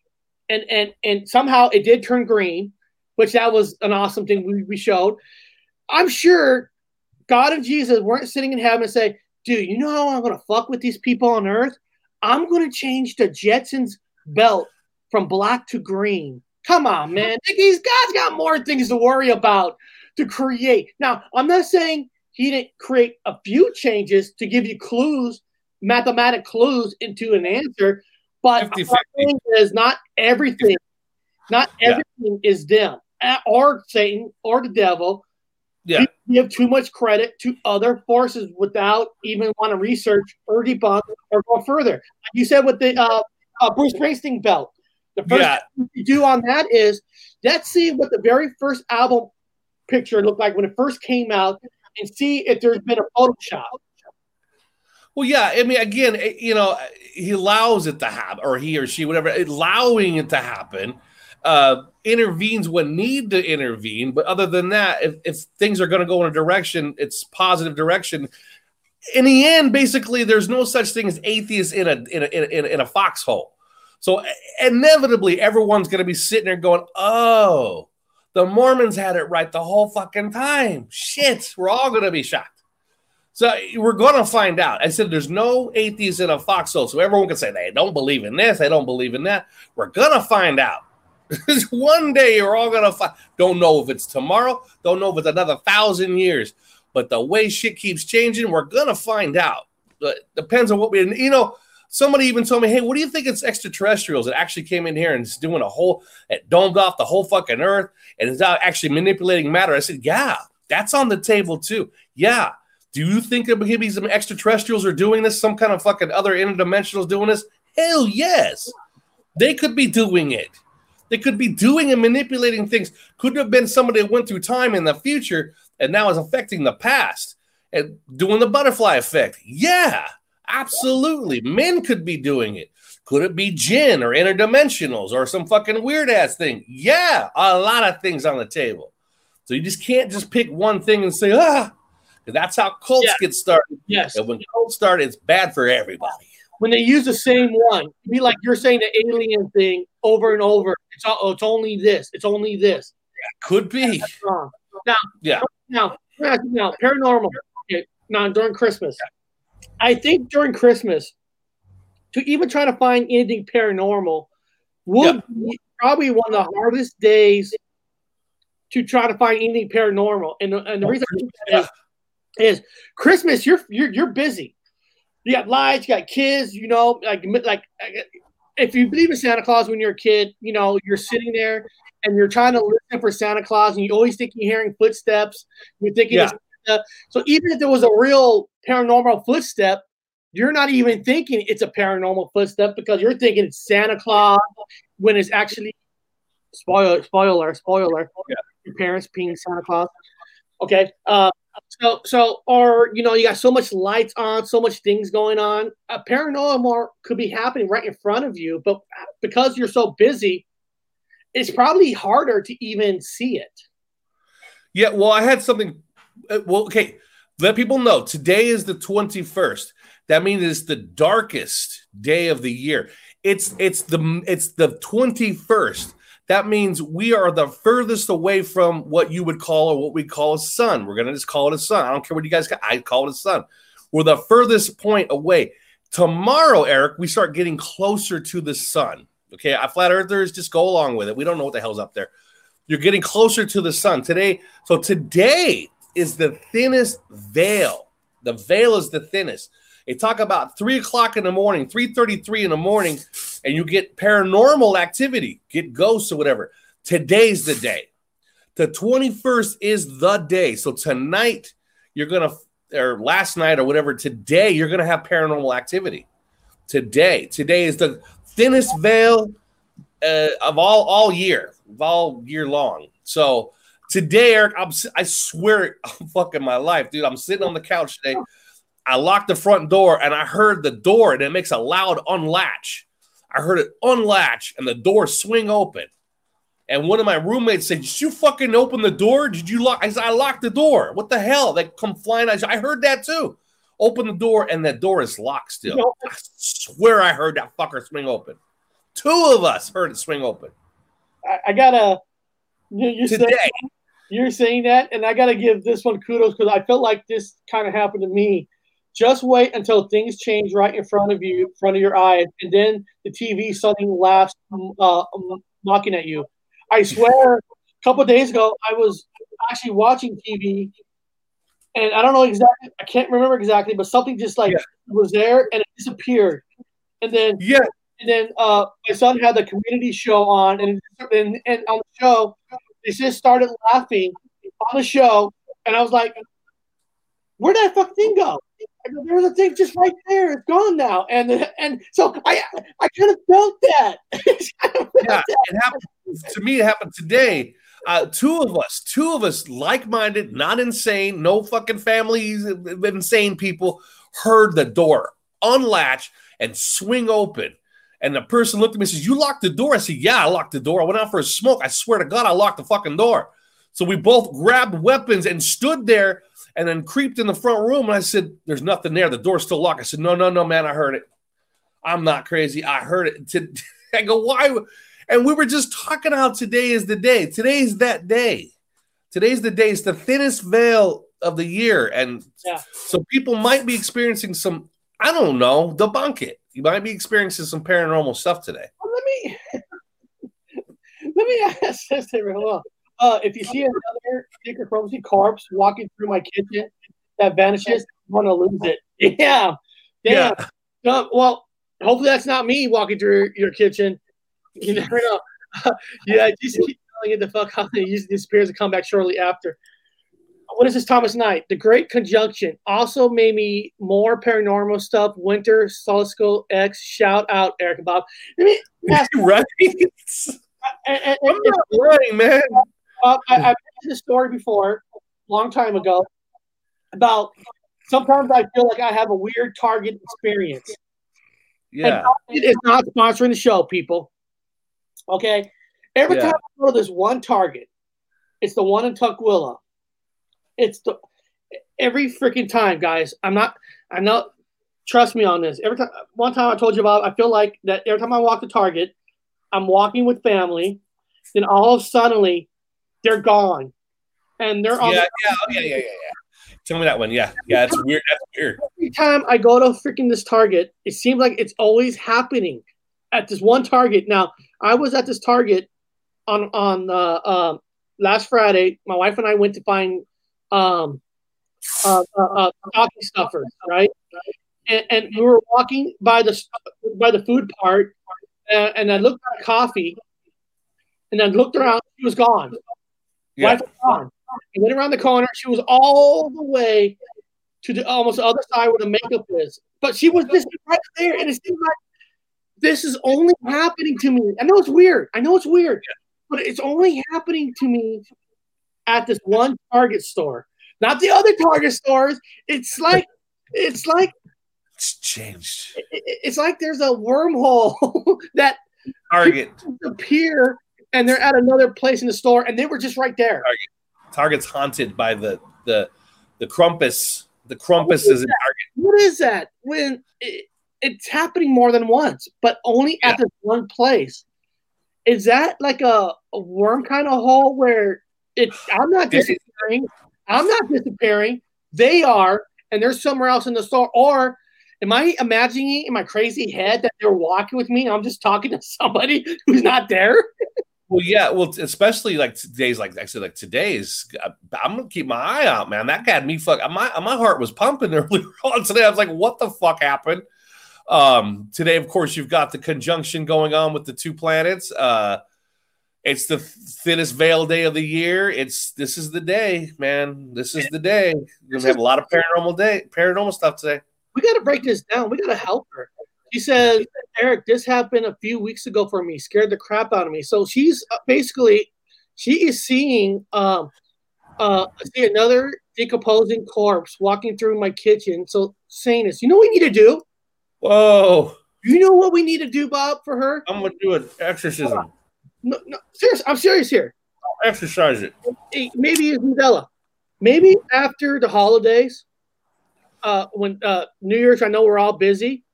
and and and somehow it did turn green, which that was an awesome thing we, we showed. I'm sure God and Jesus weren't sitting in heaven and say, dude, you know how I'm gonna fuck with these people on earth? I'm gonna change the Jetsons belt from black to green. Come on, man. He's God's got more things to worry about to create. Now, I'm not saying he didn't create a few changes to give you clues, mathematic clues into an answer, but 50-50. what I'm saying is not everything, not Yeah. everything is them or Satan or the devil. Yeah. You give too much credit to other forces without even want to research or debunk or go further. You said with the uh, uh, Bruce Springsteen belt. The first Yeah. thing you do on that is let's see what the very first album picture looked like when it first came out and see if there's been a Photoshop. Well, yeah. I mean, again, eh, you know, he allows it to happen, or he or she, whatever, allowing it to happen. Uh, intervenes when need to intervene, but other than that, if, if things are going to go in a direction, it's positive direction. In the end, basically, there's no such thing as atheists in a in a, in a, in a foxhole. So inevitably, everyone's going to be sitting there going, "Oh, the Mormons had it right the whole fucking time." Shit, we're all going to be shocked. So we're going to find out. I said there's no atheists in a foxhole, so everyone can say they don't believe in this, they don't believe in that. We're going to find out. One day you're all to find. Don't know if it's tomorrow. Don't know if it's another thousand years. But the way shit keeps changing, we're to find out. But depends on what we. You know, somebody even told me, "Hey, what do you think it's extraterrestrials that actually came in here and is doing a whole, it domed off the whole fucking earth and is out actually manipulating matter?" I said, "Yeah, that's on the table too. Yeah." Do you think maybe some extraterrestrials are doing this? Some kind of fucking other interdimensionals doing this? Hell yes. They could be doing it. They could be doing and manipulating things. Could have been somebody that went through time in the future and now is affecting the past and doing the butterfly effect. Yeah, absolutely. Men could be doing it. Could it be jinn or interdimensionals or some fucking weird ass thing? Yeah, a lot of things on the table. So you just can't just pick one thing and say, ah, that's how cults Yeah. get started. Yes. And when cults start, it's bad for everybody. When they use the same one, be like you're saying the alien thing over and over. It's, all, oh, it's only this. It's only this. Could be. Now, Yeah. now, now, paranormal. Okay, now during Christmas, I think during Christmas, to even try to find anything paranormal would be probably one of the hardest days to try to find anything paranormal. And the, and the reason I think that is, is Christmas. You're you're you're busy. You got lights. You got kids. You know, like like if you believe in Santa Claus when you're a kid, you know you're sitting there and you're trying to listen for Santa Claus, and you always think you're hearing footsteps. You're thinking, Yeah. Santa. so even if there was a real paranormal footstep, you're not even thinking it's a paranormal footstep because you're thinking it's Santa Claus when it's actually spoiler, spoiler, spoiler. Your parents being Santa Claus. Okay. Uh, so, so, or you know, you got so much lights on, so much things going on. A paranormal could be happening right in front of you, but because you're so busy, it's probably harder to even see it. Yeah, well, I had something. uh, Well, okay, let people know today is the 21st. That means it's the darkest day of the year. It's it's the it's the 21st. That means we are the furthest away from what you would call or what we call a sun. We're gonna just call it a sun. I don't care what you guys call I call it a sun. We're the furthest point away. Tomorrow, Eric, we start getting closer to the sun. Okay, I flat earthers just go along with it. We don't know what the hell's up there. You're getting closer to the sun today. So today is the thinnest veil. The veil is the thinnest. They talk about three o'clock in the morning, 3:33 in the morning, and you get paranormal activity, get ghosts or whatever. Today's the day. The 21st is the day. So tonight, you're gonna or last night or whatever, today you're gonna have paranormal activity. Today. Today is the thinnest veil uh, of all all year, of all year long. So today, Eric, I'm, I swear, I'm fucking my life, dude. I'm sitting on the couch today. I locked the front door and I heard the door and it makes a loud unlatch. I heard it unlatch and the door swing open. And one of my roommates said, Did you fucking open the door? Did you lock? I said, I locked the door. What the hell? They come flying. I, said, I heard that too. Open the door and that door is locked still. No. I swear I heard that fucker swing open. Two of us heard it swing open I, I gotta. You, you're, saying, you're saying that, and I gotta give this one kudos because I felt like this kind of happened to me. Just wait until things change right in front of you, in front of your eyes, and then the TV suddenly laughs, uh, mocking at you. I swear, a couple of days ago, I was actually watching TV, and I don't know exactly, I can't remember exactly, but something just like Yeah. was there and it disappeared, and then Yeah, and then uh, my son had the community show on, and, and and on the show, they just started laughing on the show, and I was like, "Where'd that fuck thing go?" I go, There was a thing just right there. It's gone now, and and so I I kind of felt that. yeah, it happened to me. It happened today. Uh, two of us, two of us, like-minded, not insane, no fucking families, insane people, heard the door unlatch and swing open. And the person looked at me and says, "You locked the door." I said, "Yeah, I locked the door. I went out for a smoke. I swear to God, I locked the fucking door." So we both grabbed weapons and stood there, and then creeped in the front room. And I said, "There's nothing there. The door's still locked." I said, "No, no, no, man. I heard it. I'm not crazy. I heard it." I go, "Why?" And we were just talking how today is the day. Today's that day. Today's the day. It's the thinnest veil of the year. And Yeah. so people might be experiencing some, I don't know, debunk it. You might be experiencing some paranormal stuff today. Well, let me let me ask this here real well. Uh, if you see another secret chromacy corpse walking through my kitchen that vanishes, I'm gonna lose it. Yeah, damn. No, well, hopefully that's not me walking through your kitchen. You never know. yeah, just keep telling it the fuck out. It usually disappears and come back shortly after. What is this, Thomas Knight? The Great Conjunction also made me more paranormal stuff. Winter, Solsco X, shout out, Eric and Bob. Let me ask right? and, and, I'm not lying, man. Uh, I, I've mentioned this story before, a long time ago, about sometimes I feel like I have a weird Target experience. Yeah. And Target is not sponsoring the show, people. Okay. Every Yeah. time I go to this one Target, it's the one in Tukwila. It's the every freaking time, guys. I'm not. I know. Trust me on this. Every time, one time I told you about. I feel like that every time I walk to Target, I'm walking with family. Then all of suddenly, they're gone, and they're on Yeah, yeah, oh, yeah, yeah, yeah, yeah. Tell me that one. Yeah, yeah, it's weird. That's weird. every time I go to freaking this Target, it seems like it's always happening at this one Target. Now, I was at this Target on on uh, uh, last Friday. My wife and I went to find um, uh, uh, uh, stuffers, right? And, and we were walking by the by the food part, and, and I looked at coffee, and then looked around. She was gone. Yeah. Wife was gone. I went around the corner. She was all the way to the almost the other side where the makeup is. But she was just right there, and it seems like this is only happening to me. I know it's weird. I know it's weird, but it's only happening to me at this one Target store, not the other Target stores. It's like it's like It's changed. it- it's like there's a wormhole that Target. appear and they're at another place in the store, and they were just right there. Target's haunted by the the the Krampus. The Krampus is in Target. What is that? When it, it's happening more than once, but only at this one place. is that like a, a worm kind of hole where it? I'm not disappearing. I'm not disappearing. They are, and they're somewhere else in the store. Or am I imagining in my crazy head that they're walking with me? I'm just talking to somebody who's not there. Well, yeah, well, especially like today's, like said, like today's. uh, I'm gonna keep my eye out, man. That got me fuck. My my heart was pumping earlier on today. I was like, what the fuck happened? Um, today, of course, you've got the conjunction going on with the two planets. Uh, it's the thinnest veil day of the year. It's this is the day, man. This is the day. We're gonna have a lot of paranormal day, paranormal stuff today. we got to break this down. We got to help her. She says, Eric, this happened a few weeks ago for me. Scared the crap out of me. So she's uh, basically, she is seeing, um, uh, I see another decomposing corpse walking through my kitchen. So saying this, you know what we need to do? Whoa! You know what we need to do, Bob, for her? I'm gonna do an exorcism. No, no, serious. I'm serious here. Exercise it. Maybe it's Mandela. Maybe after the holidays, uh, when uh, New Year's, I know we're all busy.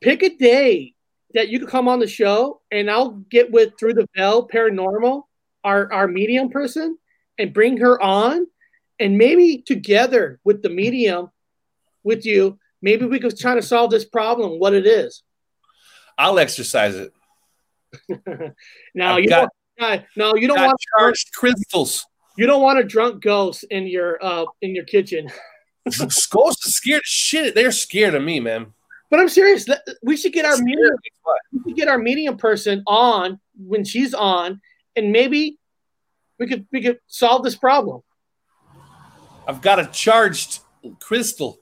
Pick a day that you can come on the show, and I'll get with through the bell paranormal, our our medium person, and bring her on, and maybe together with the medium, with you, maybe we could try to solve this problem. What it is. I'll exercise it. now I've you got- don't. No, you don't want charged crystals. you don't want a drunk ghost in your uh in your kitchen. Ghosts are scared. Shit, they're scared of me, man. But I'm serious. We should get our medium, of me, what? we should get our medium person on when she's on, and maybe we could we could solve this problem. I've got a charged crystal.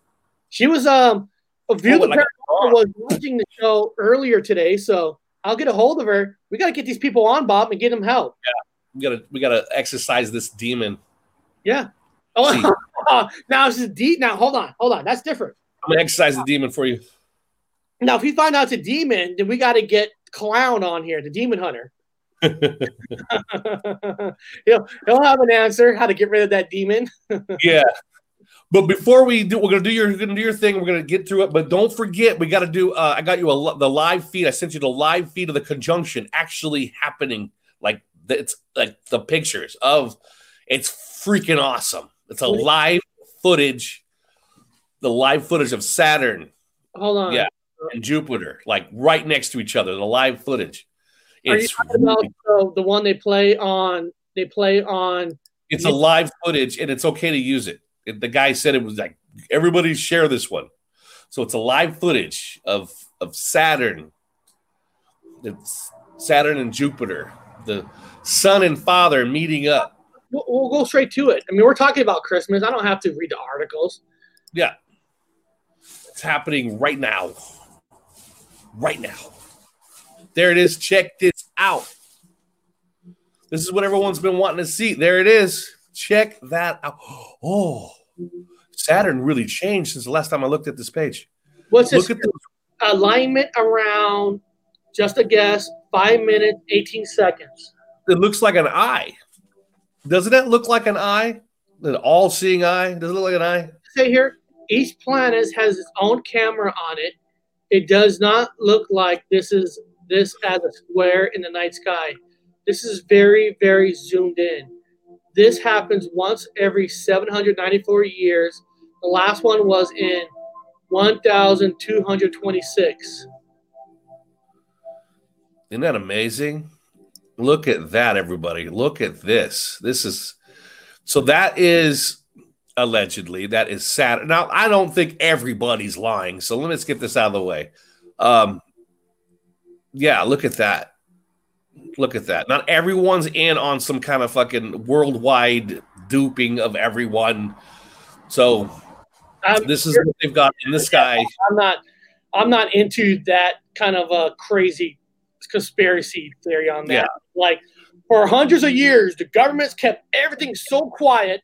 She was um a view Oh, the like a was watching the show earlier today, so I'll get a hold of her. We got to get these people on, Bob, and get them help. Yeah, we gotta we gotta exercise this demon. Yeah. Oh, now this is deep. Now hold on, hold on. That's different. I'm gonna exercise the demon for you. Now, if we find out it's a demon, then we got to get Clown on here, the demon hunter. he'll, he'll have an answer how to get rid of that demon. yeah. But before we do, we're gonna do your gonna do your thing. We're gonna get through it. But don't forget, we got to do. Uh, I got you a the live feed. I sent you the live feed of the conjunction actually happening. Like the- it's like the pictures of. It's freaking awesome. It's a live footage. The live footage of Saturn Hold on. Yeah. And Jupiter, like right next to each other. The live footage. Are you It's talking about the, the one they play on? They play on. It's a live footage and it's okay to use it. It- The guy said it was like everybody share this one. So it's a live footage of of Saturn. It's Saturn and Jupiter, the son and father meeting up. We'll, we'll go straight to it. I mean, we're talking about Christmas. I don't have to read the articles. Yeah. It's happening right now. Right now. There it is. Check this out. This is what everyone's been wanting to see. There it is. Check that out. Oh, Saturn really changed since the last time I looked at this page. What's this Look at the alignment around? Just a guess. Five minutes, eighteen seconds. it looks like an eye. Doesn't that look like an eye? An all-seeing eye? Does it look like an eye? Say here, each planet has its own camera on it. It does not look like this is this as a square in the night sky. This is very, very zoomed in. This happens once every 794 years. The last one was in 1226. Isn't that amazing? Look at that, everybody. Look at this. This is so that is allegedly that is sad. Now, I don't think everybody's lying. So let me get this out of the way. Um, yeah, look at that. Look at that. Not everyone's in on some kind of fucking worldwide duping of everyone. So I'm, this is what they've got in the sky. I'm not I'm not into that kind of a crazy conspiracy theory on that. Yeah. Like for hundreds of years, the government's kept everything so quiet.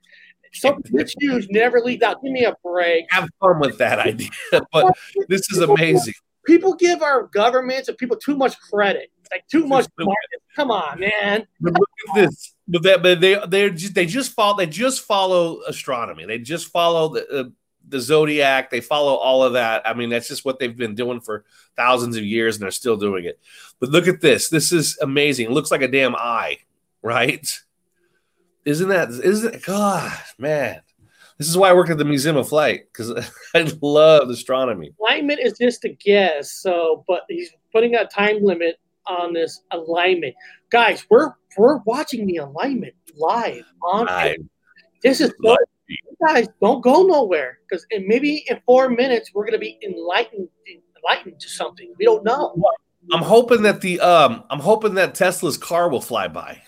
Something that's huge never leaked out. Give me a break. Have fun with that idea. But this is amazing. People give our governments and people too much credit. Like too much. Come on, man. But look at this. But that, but they they just they just follow they just follow astronomy. They just follow the uh, the zodiac. They follow all of that. I mean, that's just what they've been doing for thousands of years, and they're still doing it. But look at this. This is amazing. It looks like a damn eye, right? Isn't that? Isn't God, man? This is why I work at the Museum of Flight because I love astronomy. alignment is just a guess. So, but he's putting a time limit on this alignment. Guys, we're we're watching the alignment live on. I, this is so, guys don't go nowhere because maybe in four minutes we're gonna be enlightened enlightened to something we don't know. I'm hoping that the um, I'm hoping that Tesla's car will fly by.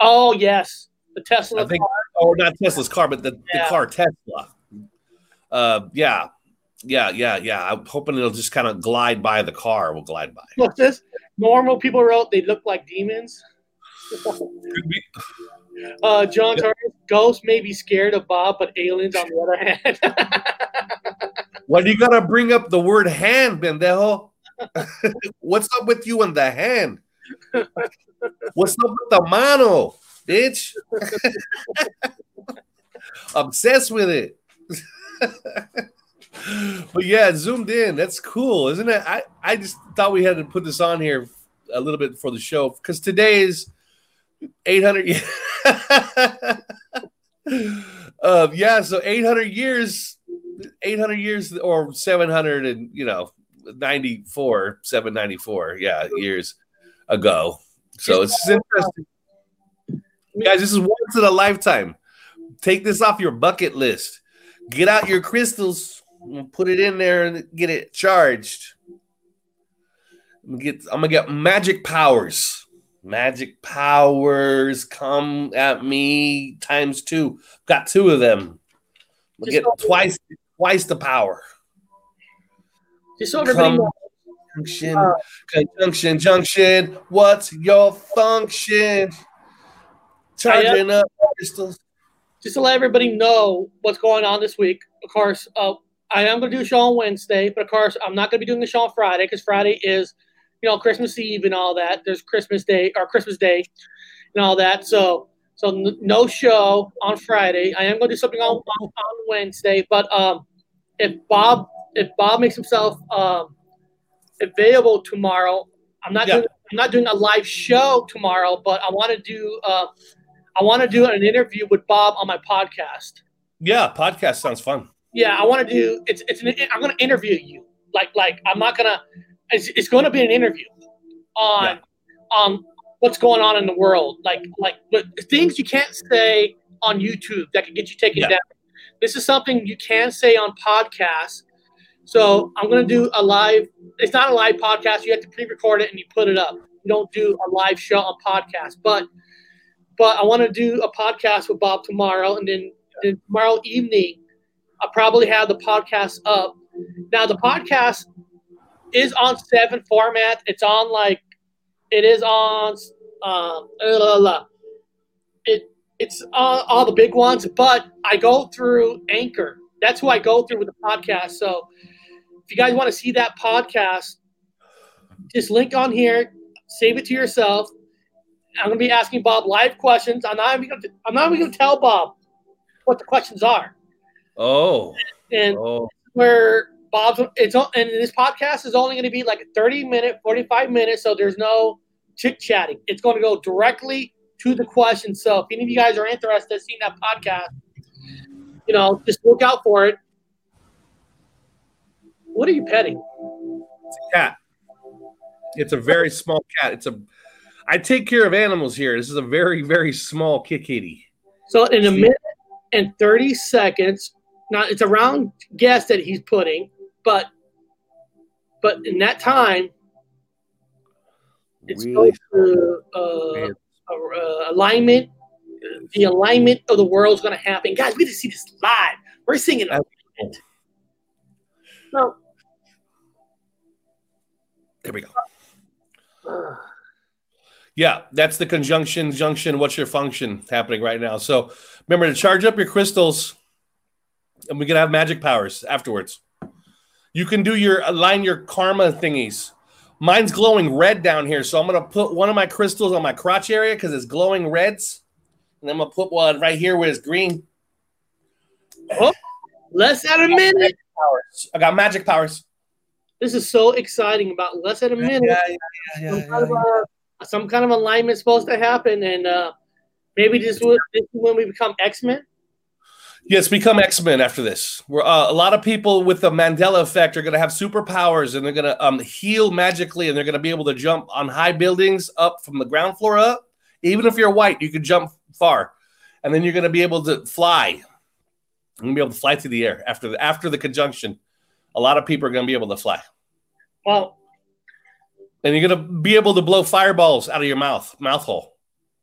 Oh yes, the Tesla. I think, or not Tesla's car, but the, Yeah. the car Tesla. Uh, yeah, yeah, yeah, yeah. I'm hoping it'll just kind of glide by. The car will glide by. What's this? Normal people wrote they look like demons. Uh, John ghosts may be scared of Bob, but aliens on the other hand. Do you gotta bring up the word hand, pendejo? What's up with you and the hand? What's up with the mano, bitch? Obsessed with it. but yeah, zoomed in. That's cool, isn't it? I, I just thought we had to put this on here a little bit for the show because today is 800. uh, yeah, so 800 years 800 years or 700 and you know 94 794 yeah years ago so it's interesting guys this is once in a lifetime. Take this off your bucket list. Get out your crystals and put it in there and get it charged. I'm gonna get i'm gonna get magic powers. Magic powers come at me times two. Got two of them. Get twice twice the power. Just so everybody Come- Junction, Uh, conjunction, junction. What's your function? Charging up crystals. just to let everybody know what's going on this week. Of course, uh, I am going to do a show on Wednesday, but of course, I'm not going to be doing the show on Friday because Friday is, you know, Christmas Eve and all that. There's Christmas Day or Christmas Day and all that. So, so n- no show on Friday. I am going to do something on, on, on Wednesday, but um, if Bob if Bob makes himself um, available tomorrow, I'm not Yeah. doing I'm not doing a live show tomorrow, but I want to do uh, I want to do an interview with Bob on my podcast. Yeah, podcast sounds fun. Yeah, I want to do it's it's an, I'm going to interview you. Like like I'm not gonna it's, it's going to be an interview on Yeah. on what's going on in the world. Like like but things you can't say on YouTube that could get you taken Yeah. down. This is something you can say on podcasts. So I'm going to do a live. It's not a live podcast. You have to pre-record it and you put it up. You don't do a live show on podcast, but but I want to do a podcast with Bob tomorrow, and then, then tomorrow evening I'll probably have the podcast up. Now the podcast is on seven format. It's on like it is on um it it's on all the big ones, but I go through Anchor. That's who I go through with the podcast. So if you guys want to see that podcast, just link on here, save it to yourself. I'm gonna be asking Bob live questions. I'm not even gonna, I'm not even gonna tell Bob what the questions are. Oh, And oh, where Bob's it's on- and this podcast is only going to be like a 30 minute, 45 minutes, so there's no chit chatting. It's going to go directly to the question. So if any of you guys are interested in seeing that podcast, you know, just look out for it. What are you petting? cat. It's a very small cat. It's a. I take care of animals here. This is a very very small kitty. So in a minute and 30 seconds, now it's a round guess that he's putting, but but in that time, it's Really going to uh, uh, alignment. The alignment of the world is going to happen, guys. We just see this live. We're seeing it. alignment. So, There we go. uh, Yeah, that's the conjunction junction. What's your function happening right now? So remember to charge up your crystals, and we can have magic powers afterwards. You can do your align your karma thingies. Mine's glowing red down here, so I'm gonna put one of my crystals on my crotch area because it's glowing reds, and I'm gonna put one right here where it's green. Oh. Less than a minute. I got magic powers. This is so exciting. About less than a minute. Yeah, yeah, yeah, yeah, of a, some kind of alignment supposed to happen, and uh, maybe this is when we become X Men. Yes, become X Men after this. We're, uh, a lot of people with the Mandela effect are going to have superpowers, and they're going to um, heal magically, and they're going to be able to jump on high buildings up from the ground floor up. Even if you're white, you can jump far, and then you're going to be able to fly. You're going to be able to fly through the air after the, after the conjunction. A lot of people are going to be able to fly, Well, and you're going to be able to blow fireballs out of your mouth, mouth hole,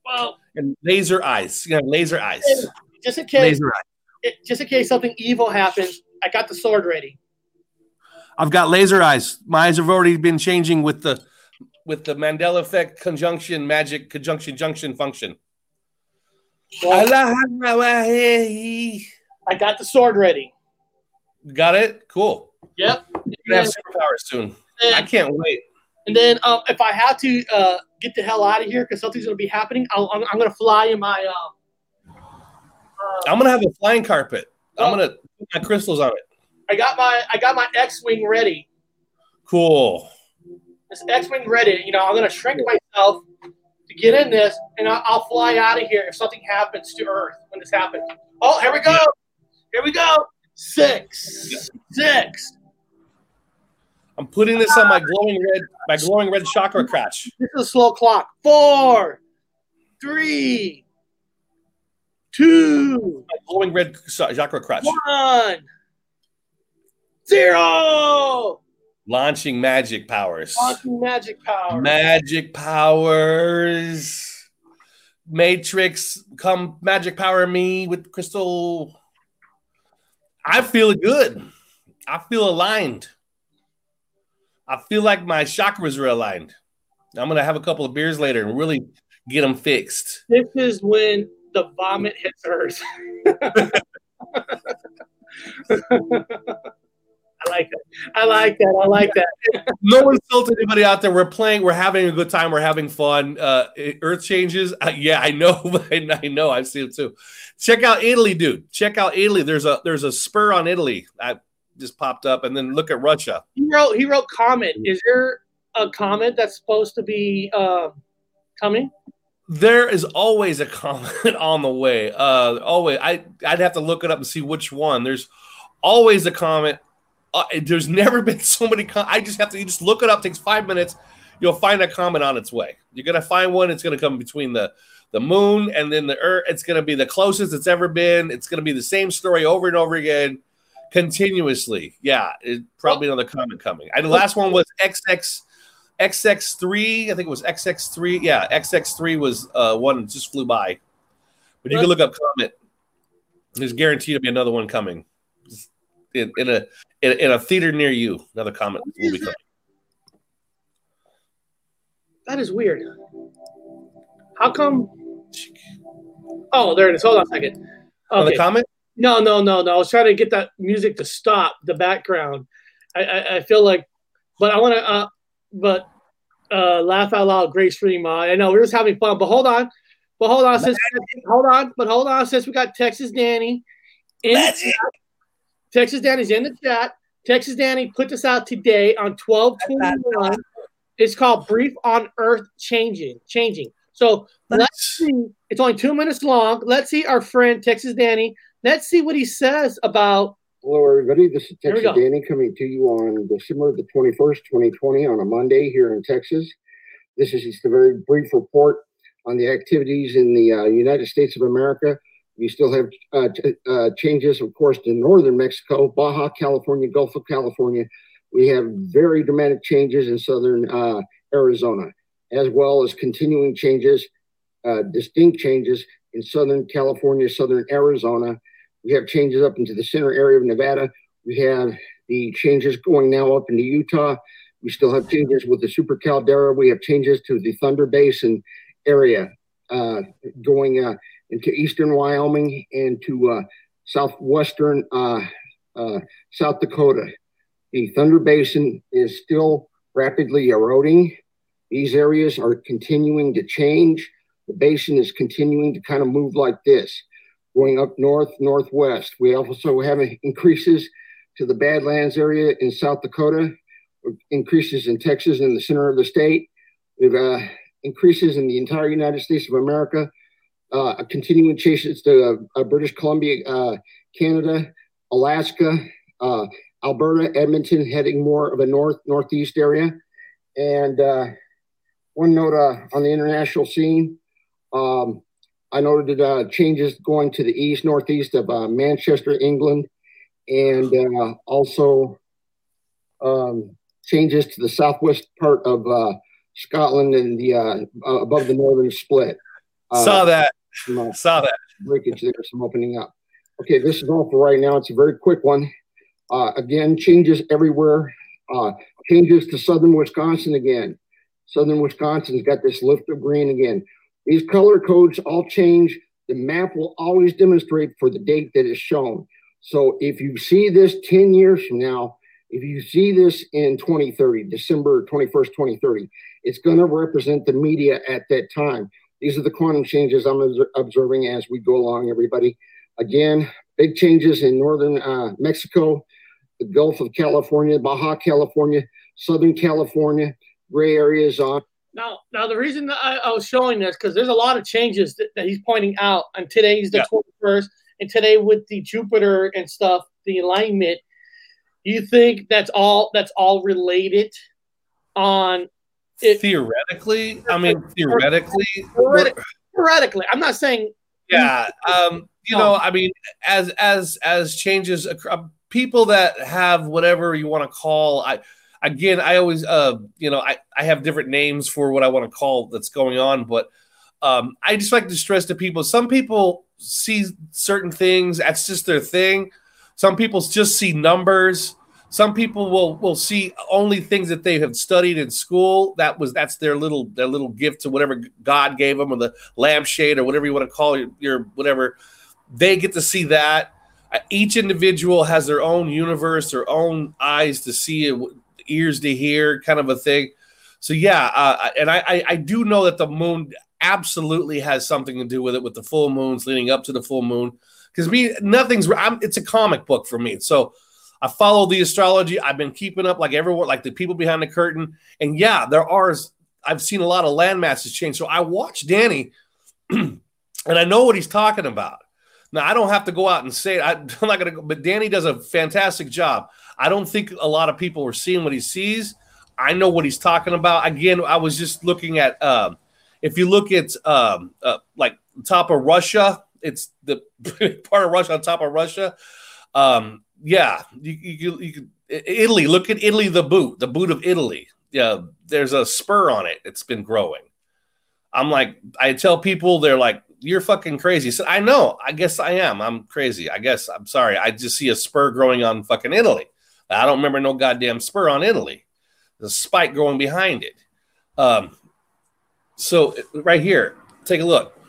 well, and laser eyes. You know, laser eyes, just in case, laser eyes. it- just in case something evil happens, I got the sword ready. I've got laser eyes. My eyes have already been changing with the with the Mandela effect conjunction magic conjunction junction function. Well, I got the sword ready. Got it? Cool. Yep. We're gonna have superpowers soon. I can't wait. And then um, if I have to uh, get the hell out of here because something's going to be happening, I'll, I'm, I'm going to fly in my. Um, uh, I'm gonna have a flying carpet. I'm gonna put my crystals on it. I got my I got my X-wing ready. Cool. This X-wing ready. You know, I'm going to shrink myself to get in this, and I'll, I'll fly out of here if something happens to Earth when this happens. Oh, here we go. Here we go. Six, six. I'm putting this on my ah. glowing red, my glowing red chakra crotch. This is a slow clock. Four, three, two, My glowing red chakra crotch. one, zero. Launching magic powers. Launching magic powers. Magic powers. Matrix, come magic power me with crystal. I feel good. I feel aligned. I feel like my chakras are aligned. I'm gonna have a couple of beers later and really get them fixed. This is when the vomit hits Earth. I like that. I like that. I like that. No insult to anybody out there. We're playing. We're having a good time. We're having fun. Uh, Earth changes. Uh, yeah, I know. I I know. I've seen it too. Check out Italy, dude. Check out Italy. There's a there's a spur on Italy. I just popped up, and then look at Russia. He wrote. He wrote comment. Is there a comment that's supposed to be uh, coming? There is always a comment on the way. Uh, always. I I'd have to look it up and see which one. There's always a comment. Uh, there's never been so many. Com- I just have to. You just look it up. takes five minutes. You'll find a comment on its way. You're gonna find one. It's gonna come between the the moon and then the earth. It's gonna be the closest it's ever been. It's gonna be the same story over and over again, continuously. Yeah, it, probably another comment coming. And the last one was XX. XX3, I think it was XX3. Yeah, XX3 was uh, one that just flew by. But you can look up comment. There's guaranteed to be another one coming in, in a in, in a theater near you. Another comment will be coming. That is weird. How come? Oh, there it is. Hold on a second. Another the comment? No, no, no, no. I was trying to get that music to stop. The background. I, I, I feel like, but I want to. Uh, but uh, laugh out loud. Stream. Uh, I know we're just having fun. But hold on. But hold on. Since hold on. But hold on. Since we got Texas Danny in the chat. Texas Danny's in the chat. Texas Danny put this out today on twelve twenty one. It's called Brief on Earth Changing. Changing. So let's see. It's only two minutes long. Let's see our friend Texas Danny. Let's see what he says about. Hello, everybody. This is Texas. Danny coming to you on December the 21st, 2020, on a Monday here in Texas. This is just a very brief report on the activities in the uh, United States of America. We still have uh, t- uh, changes, of course, to northern Mexico, Baja California, Gulf of California. We have very dramatic changes in southern uh, Arizona, as well as continuing changes, uh, distinct changes in southern California, southern Arizona. We have changes up into the center area of Nevada. We have the changes going now up into Utah. We still have changes with the super caldera. We have changes to the Thunder Basin area uh, going uh, into eastern Wyoming and to uh, southwestern uh, uh, South Dakota. The Thunder Basin is still rapidly eroding. These areas are continuing to change. The basin is continuing to kind of move like this going up north, northwest. We also have increases to the Badlands area in South Dakota, increases in Texas in the center of the state. We've uh, increases in the entire United States of America, uh, continuing chases to uh, British Columbia, uh, Canada, Alaska, uh, Alberta, Edmonton, heading more of a north northeast area. And uh, one note on the international scene. Um, I noted uh, changes going to the east, northeast of uh, Manchester, England, and uh, also um, changes to the southwest part of uh, Scotland and the uh, uh, above the northern split. Saw that. Some, Saw that breakage there. Some opening up. Okay, this is all for right now. It's a very quick one. again, changes everywhere. changes to southern Wisconsin again. Southern Wisconsin's got this lift of green again. These color codes all change. The map will always demonstrate for the date that is shown. So if you see this 10 years from now, if you see this in 2030, December 21st, 2030, it's going to represent the media at that time. These are the quantum changes I'm observing as we go along, everybody. Again, big changes in northern uh, Mexico, the Gulf of California, Baja California, Southern California, gray areas on now, now the reason that I, I was showing this because there's a lot of changes that, that, he's pointing out, and today's the yeah. 21st, and today with the Jupiter and stuff, the alignment. You think that's all? That's all related on it, theoretically. I mean, theoretically, theoretically, theoretically. I'm not saying. Yeah, um, you know, I mean, as as as changes, uh, people that have whatever you want to call, I again, I always, uh, you know, I, I have different names for what I want to call that's going on, but um, I just like to stress to people some people see certain things, that's just their thing. Some people just see numbers. Some people will will see only things that they have studied in school. That was that's their little their little gift to whatever God gave them, or the lampshade, or whatever you want to call your, your whatever. They get to see that. Each individual has their own universe, their own eyes to see it ears to hear kind of a thing. So yeah, uh, and I, I, do know that the moon absolutely has something to do with it with the full moons leading up to the full moon because me nothing's I'm, it's a comic book for me. So I follow the astrology. I've been keeping up like everyone, like the people behind the curtain. And yeah, there are. I've seen a lot of land masses change. So I watch Danny, and I know what he's talking about. Now I don't have to go out and say it. I, am not gonna go, but Danny does a fantastic job. I don't think a lot of people are seeing what he sees. I know what he's talking about. Again, I was just looking at um, if you look at um, uh, like top of Russia, it's the part of Russia on top of Russia. Um, yeah, you, you, you Italy. Look at Italy, the boot, the boot of Italy. Yeah, there's a spur on it. It's been growing. I'm like, I tell people, they're like, "You're fucking crazy." I said, "I know. I guess I am. I'm crazy. I guess I'm sorry. I just see a spur growing on fucking Italy." I don't remember no goddamn spur on Italy. The spike growing behind it. Um, so right here, take a look.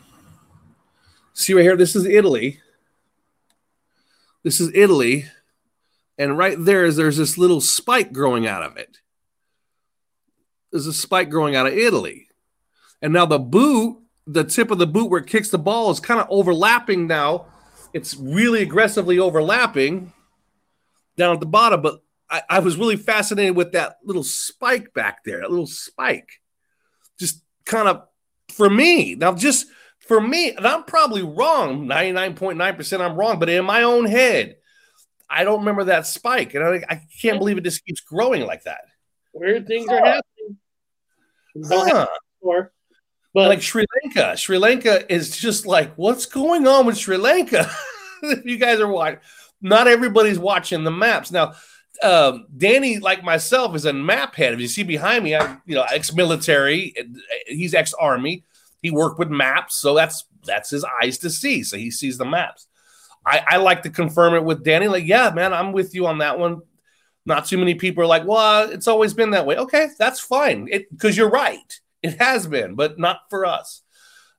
See right here, this is Italy. This is Italy. And right there is there's this little spike growing out of it. There's a spike growing out of Italy. And now the boot, the tip of the boot where it kicks the ball is kind of overlapping now. It's really aggressively overlapping down at the bottom. But I, I was really fascinated with that little spike back there, that little spike. Just kind of for me. Now, just for me, and I'm probably wrong, 99.9% I'm wrong, but in my own head, I don't remember that spike. And I, I can't believe it just keeps growing like that. Weird things are happening. Huh. Before, but like Sri Lanka, Sri Lanka is just like, what's going on with Sri Lanka? if you guys are watching, not everybody's watching the maps. Now, um, Danny, like myself, is a map head. If you see behind me, I'm you know ex-military. He's ex-army. He worked with maps, so that's that's his eyes to see. So he sees the maps. I, I like to confirm it with Danny. Like, yeah, man, I'm with you on that one. Not too many people are like, well, it's always been that way. Okay, that's fine. Because you're right. It has been, but not for us.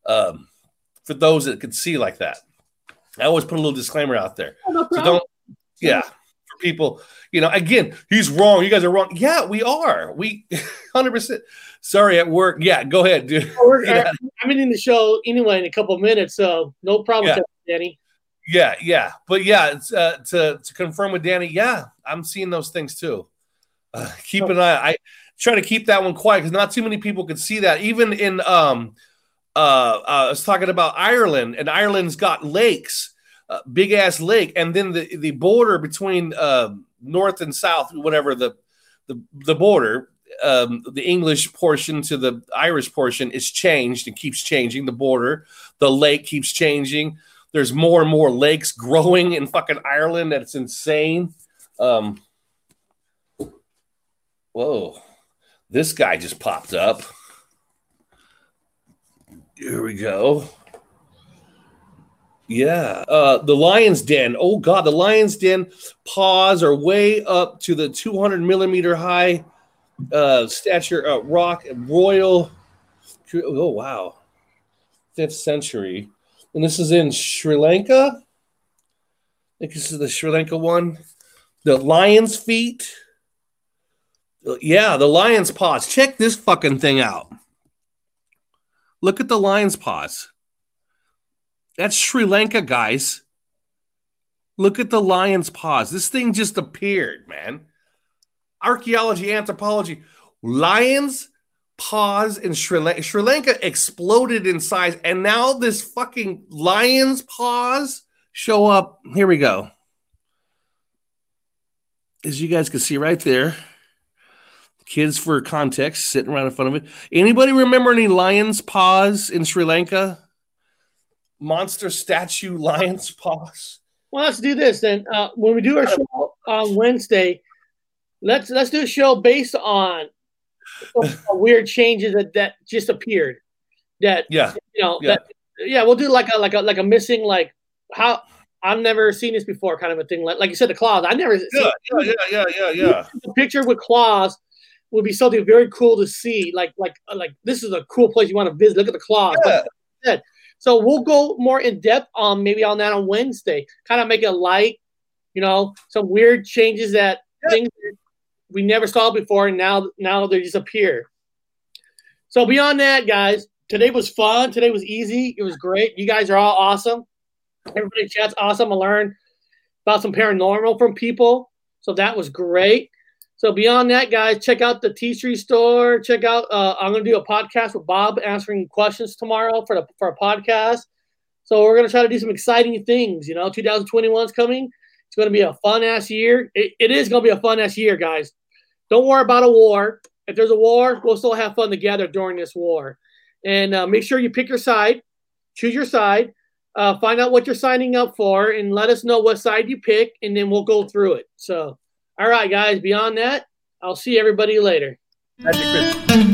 Um, for those that could see like that. I always put a little disclaimer out there. Oh, no so don't, yeah, for people, you know, again, he's wrong. You guys are wrong. Yeah, we are. We 100%. Sorry, at work. Yeah, go ahead, dude. yeah. I'm in the show anyway in a couple of minutes, so no problem, yeah. Danny. Yeah, yeah, but yeah, it's, uh, to to confirm with Danny, yeah, I'm seeing those things too. Uh, keep an eye. I try to keep that one quiet because not too many people could see that. Even in um, uh, uh, I was talking about Ireland, and Ireland's got lakes, uh, big ass lake, and then the the border between uh, north and south, whatever the the the border, um, the English portion to the Irish portion is changed and keeps changing. The border, the lake keeps changing. There's more and more lakes growing in fucking Ireland. That's insane. Um, whoa, this guy just popped up. Here we go. Yeah, uh, the Lion's Den. Oh God, the Lion's Den paws are way up to the 200 millimeter high uh, stature uh, rock royal. Oh wow, fifth century, and this is in Sri Lanka. I think this is the Sri Lanka one. The lion's feet. Yeah, the lion's paws. Check this fucking thing out. Look at the lion's paws. That's Sri Lanka, guys. Look at the lion's paws. This thing just appeared, man. Archaeology, anthropology. Lions paws in Sri Lanka. Sri Lanka exploded in size, and now this fucking lion's paws show up. Here we go. As you guys can see right there, kids for context sitting right in front of it. Anybody remember any lion's paws in Sri Lanka? Monster statue lion's paws. Well, let's do this then. Uh, when we do our show on Wednesday, let's let's do a show based on weird changes that, that just appeared. That Yeah. you know, Yeah. that, yeah, we'll do like a like a like a missing like how I've never seen this before kind of a thing. Like like you said, the claws. I never Yeah, seen yeah, yeah, yeah, yeah, yeah. a picture with claws would be something very cool to see. Like like uh, like this is a cool place you want to visit. Look at the claws. Yeah. So we'll go more in depth on maybe on that on Wednesday. Kind of make it light, you know, some weird changes that Yeah. things we never saw before, and now now they just appear. So beyond that, guys, today was fun. Today was easy. It was great. You guys are all awesome. Everybody in chat's awesome. I learned about some paranormal from people, so that was great. So beyond that, guys, check out the T Street store. Check out. Uh, I'm going to do a podcast with Bob answering questions tomorrow for the for a podcast. So we're going to try to do some exciting things. You know, 2021 is coming. It's going to be a fun ass year. It, it is going to be a fun ass year, guys. Don't worry about a war. If there's a war, we'll still have fun together during this war. And uh, make sure you pick your side, choose your side, uh, find out what you're signing up for, and let us know what side you pick, and then we'll go through it. So, all right, guys. Beyond that, I'll see everybody later. Magic Chris.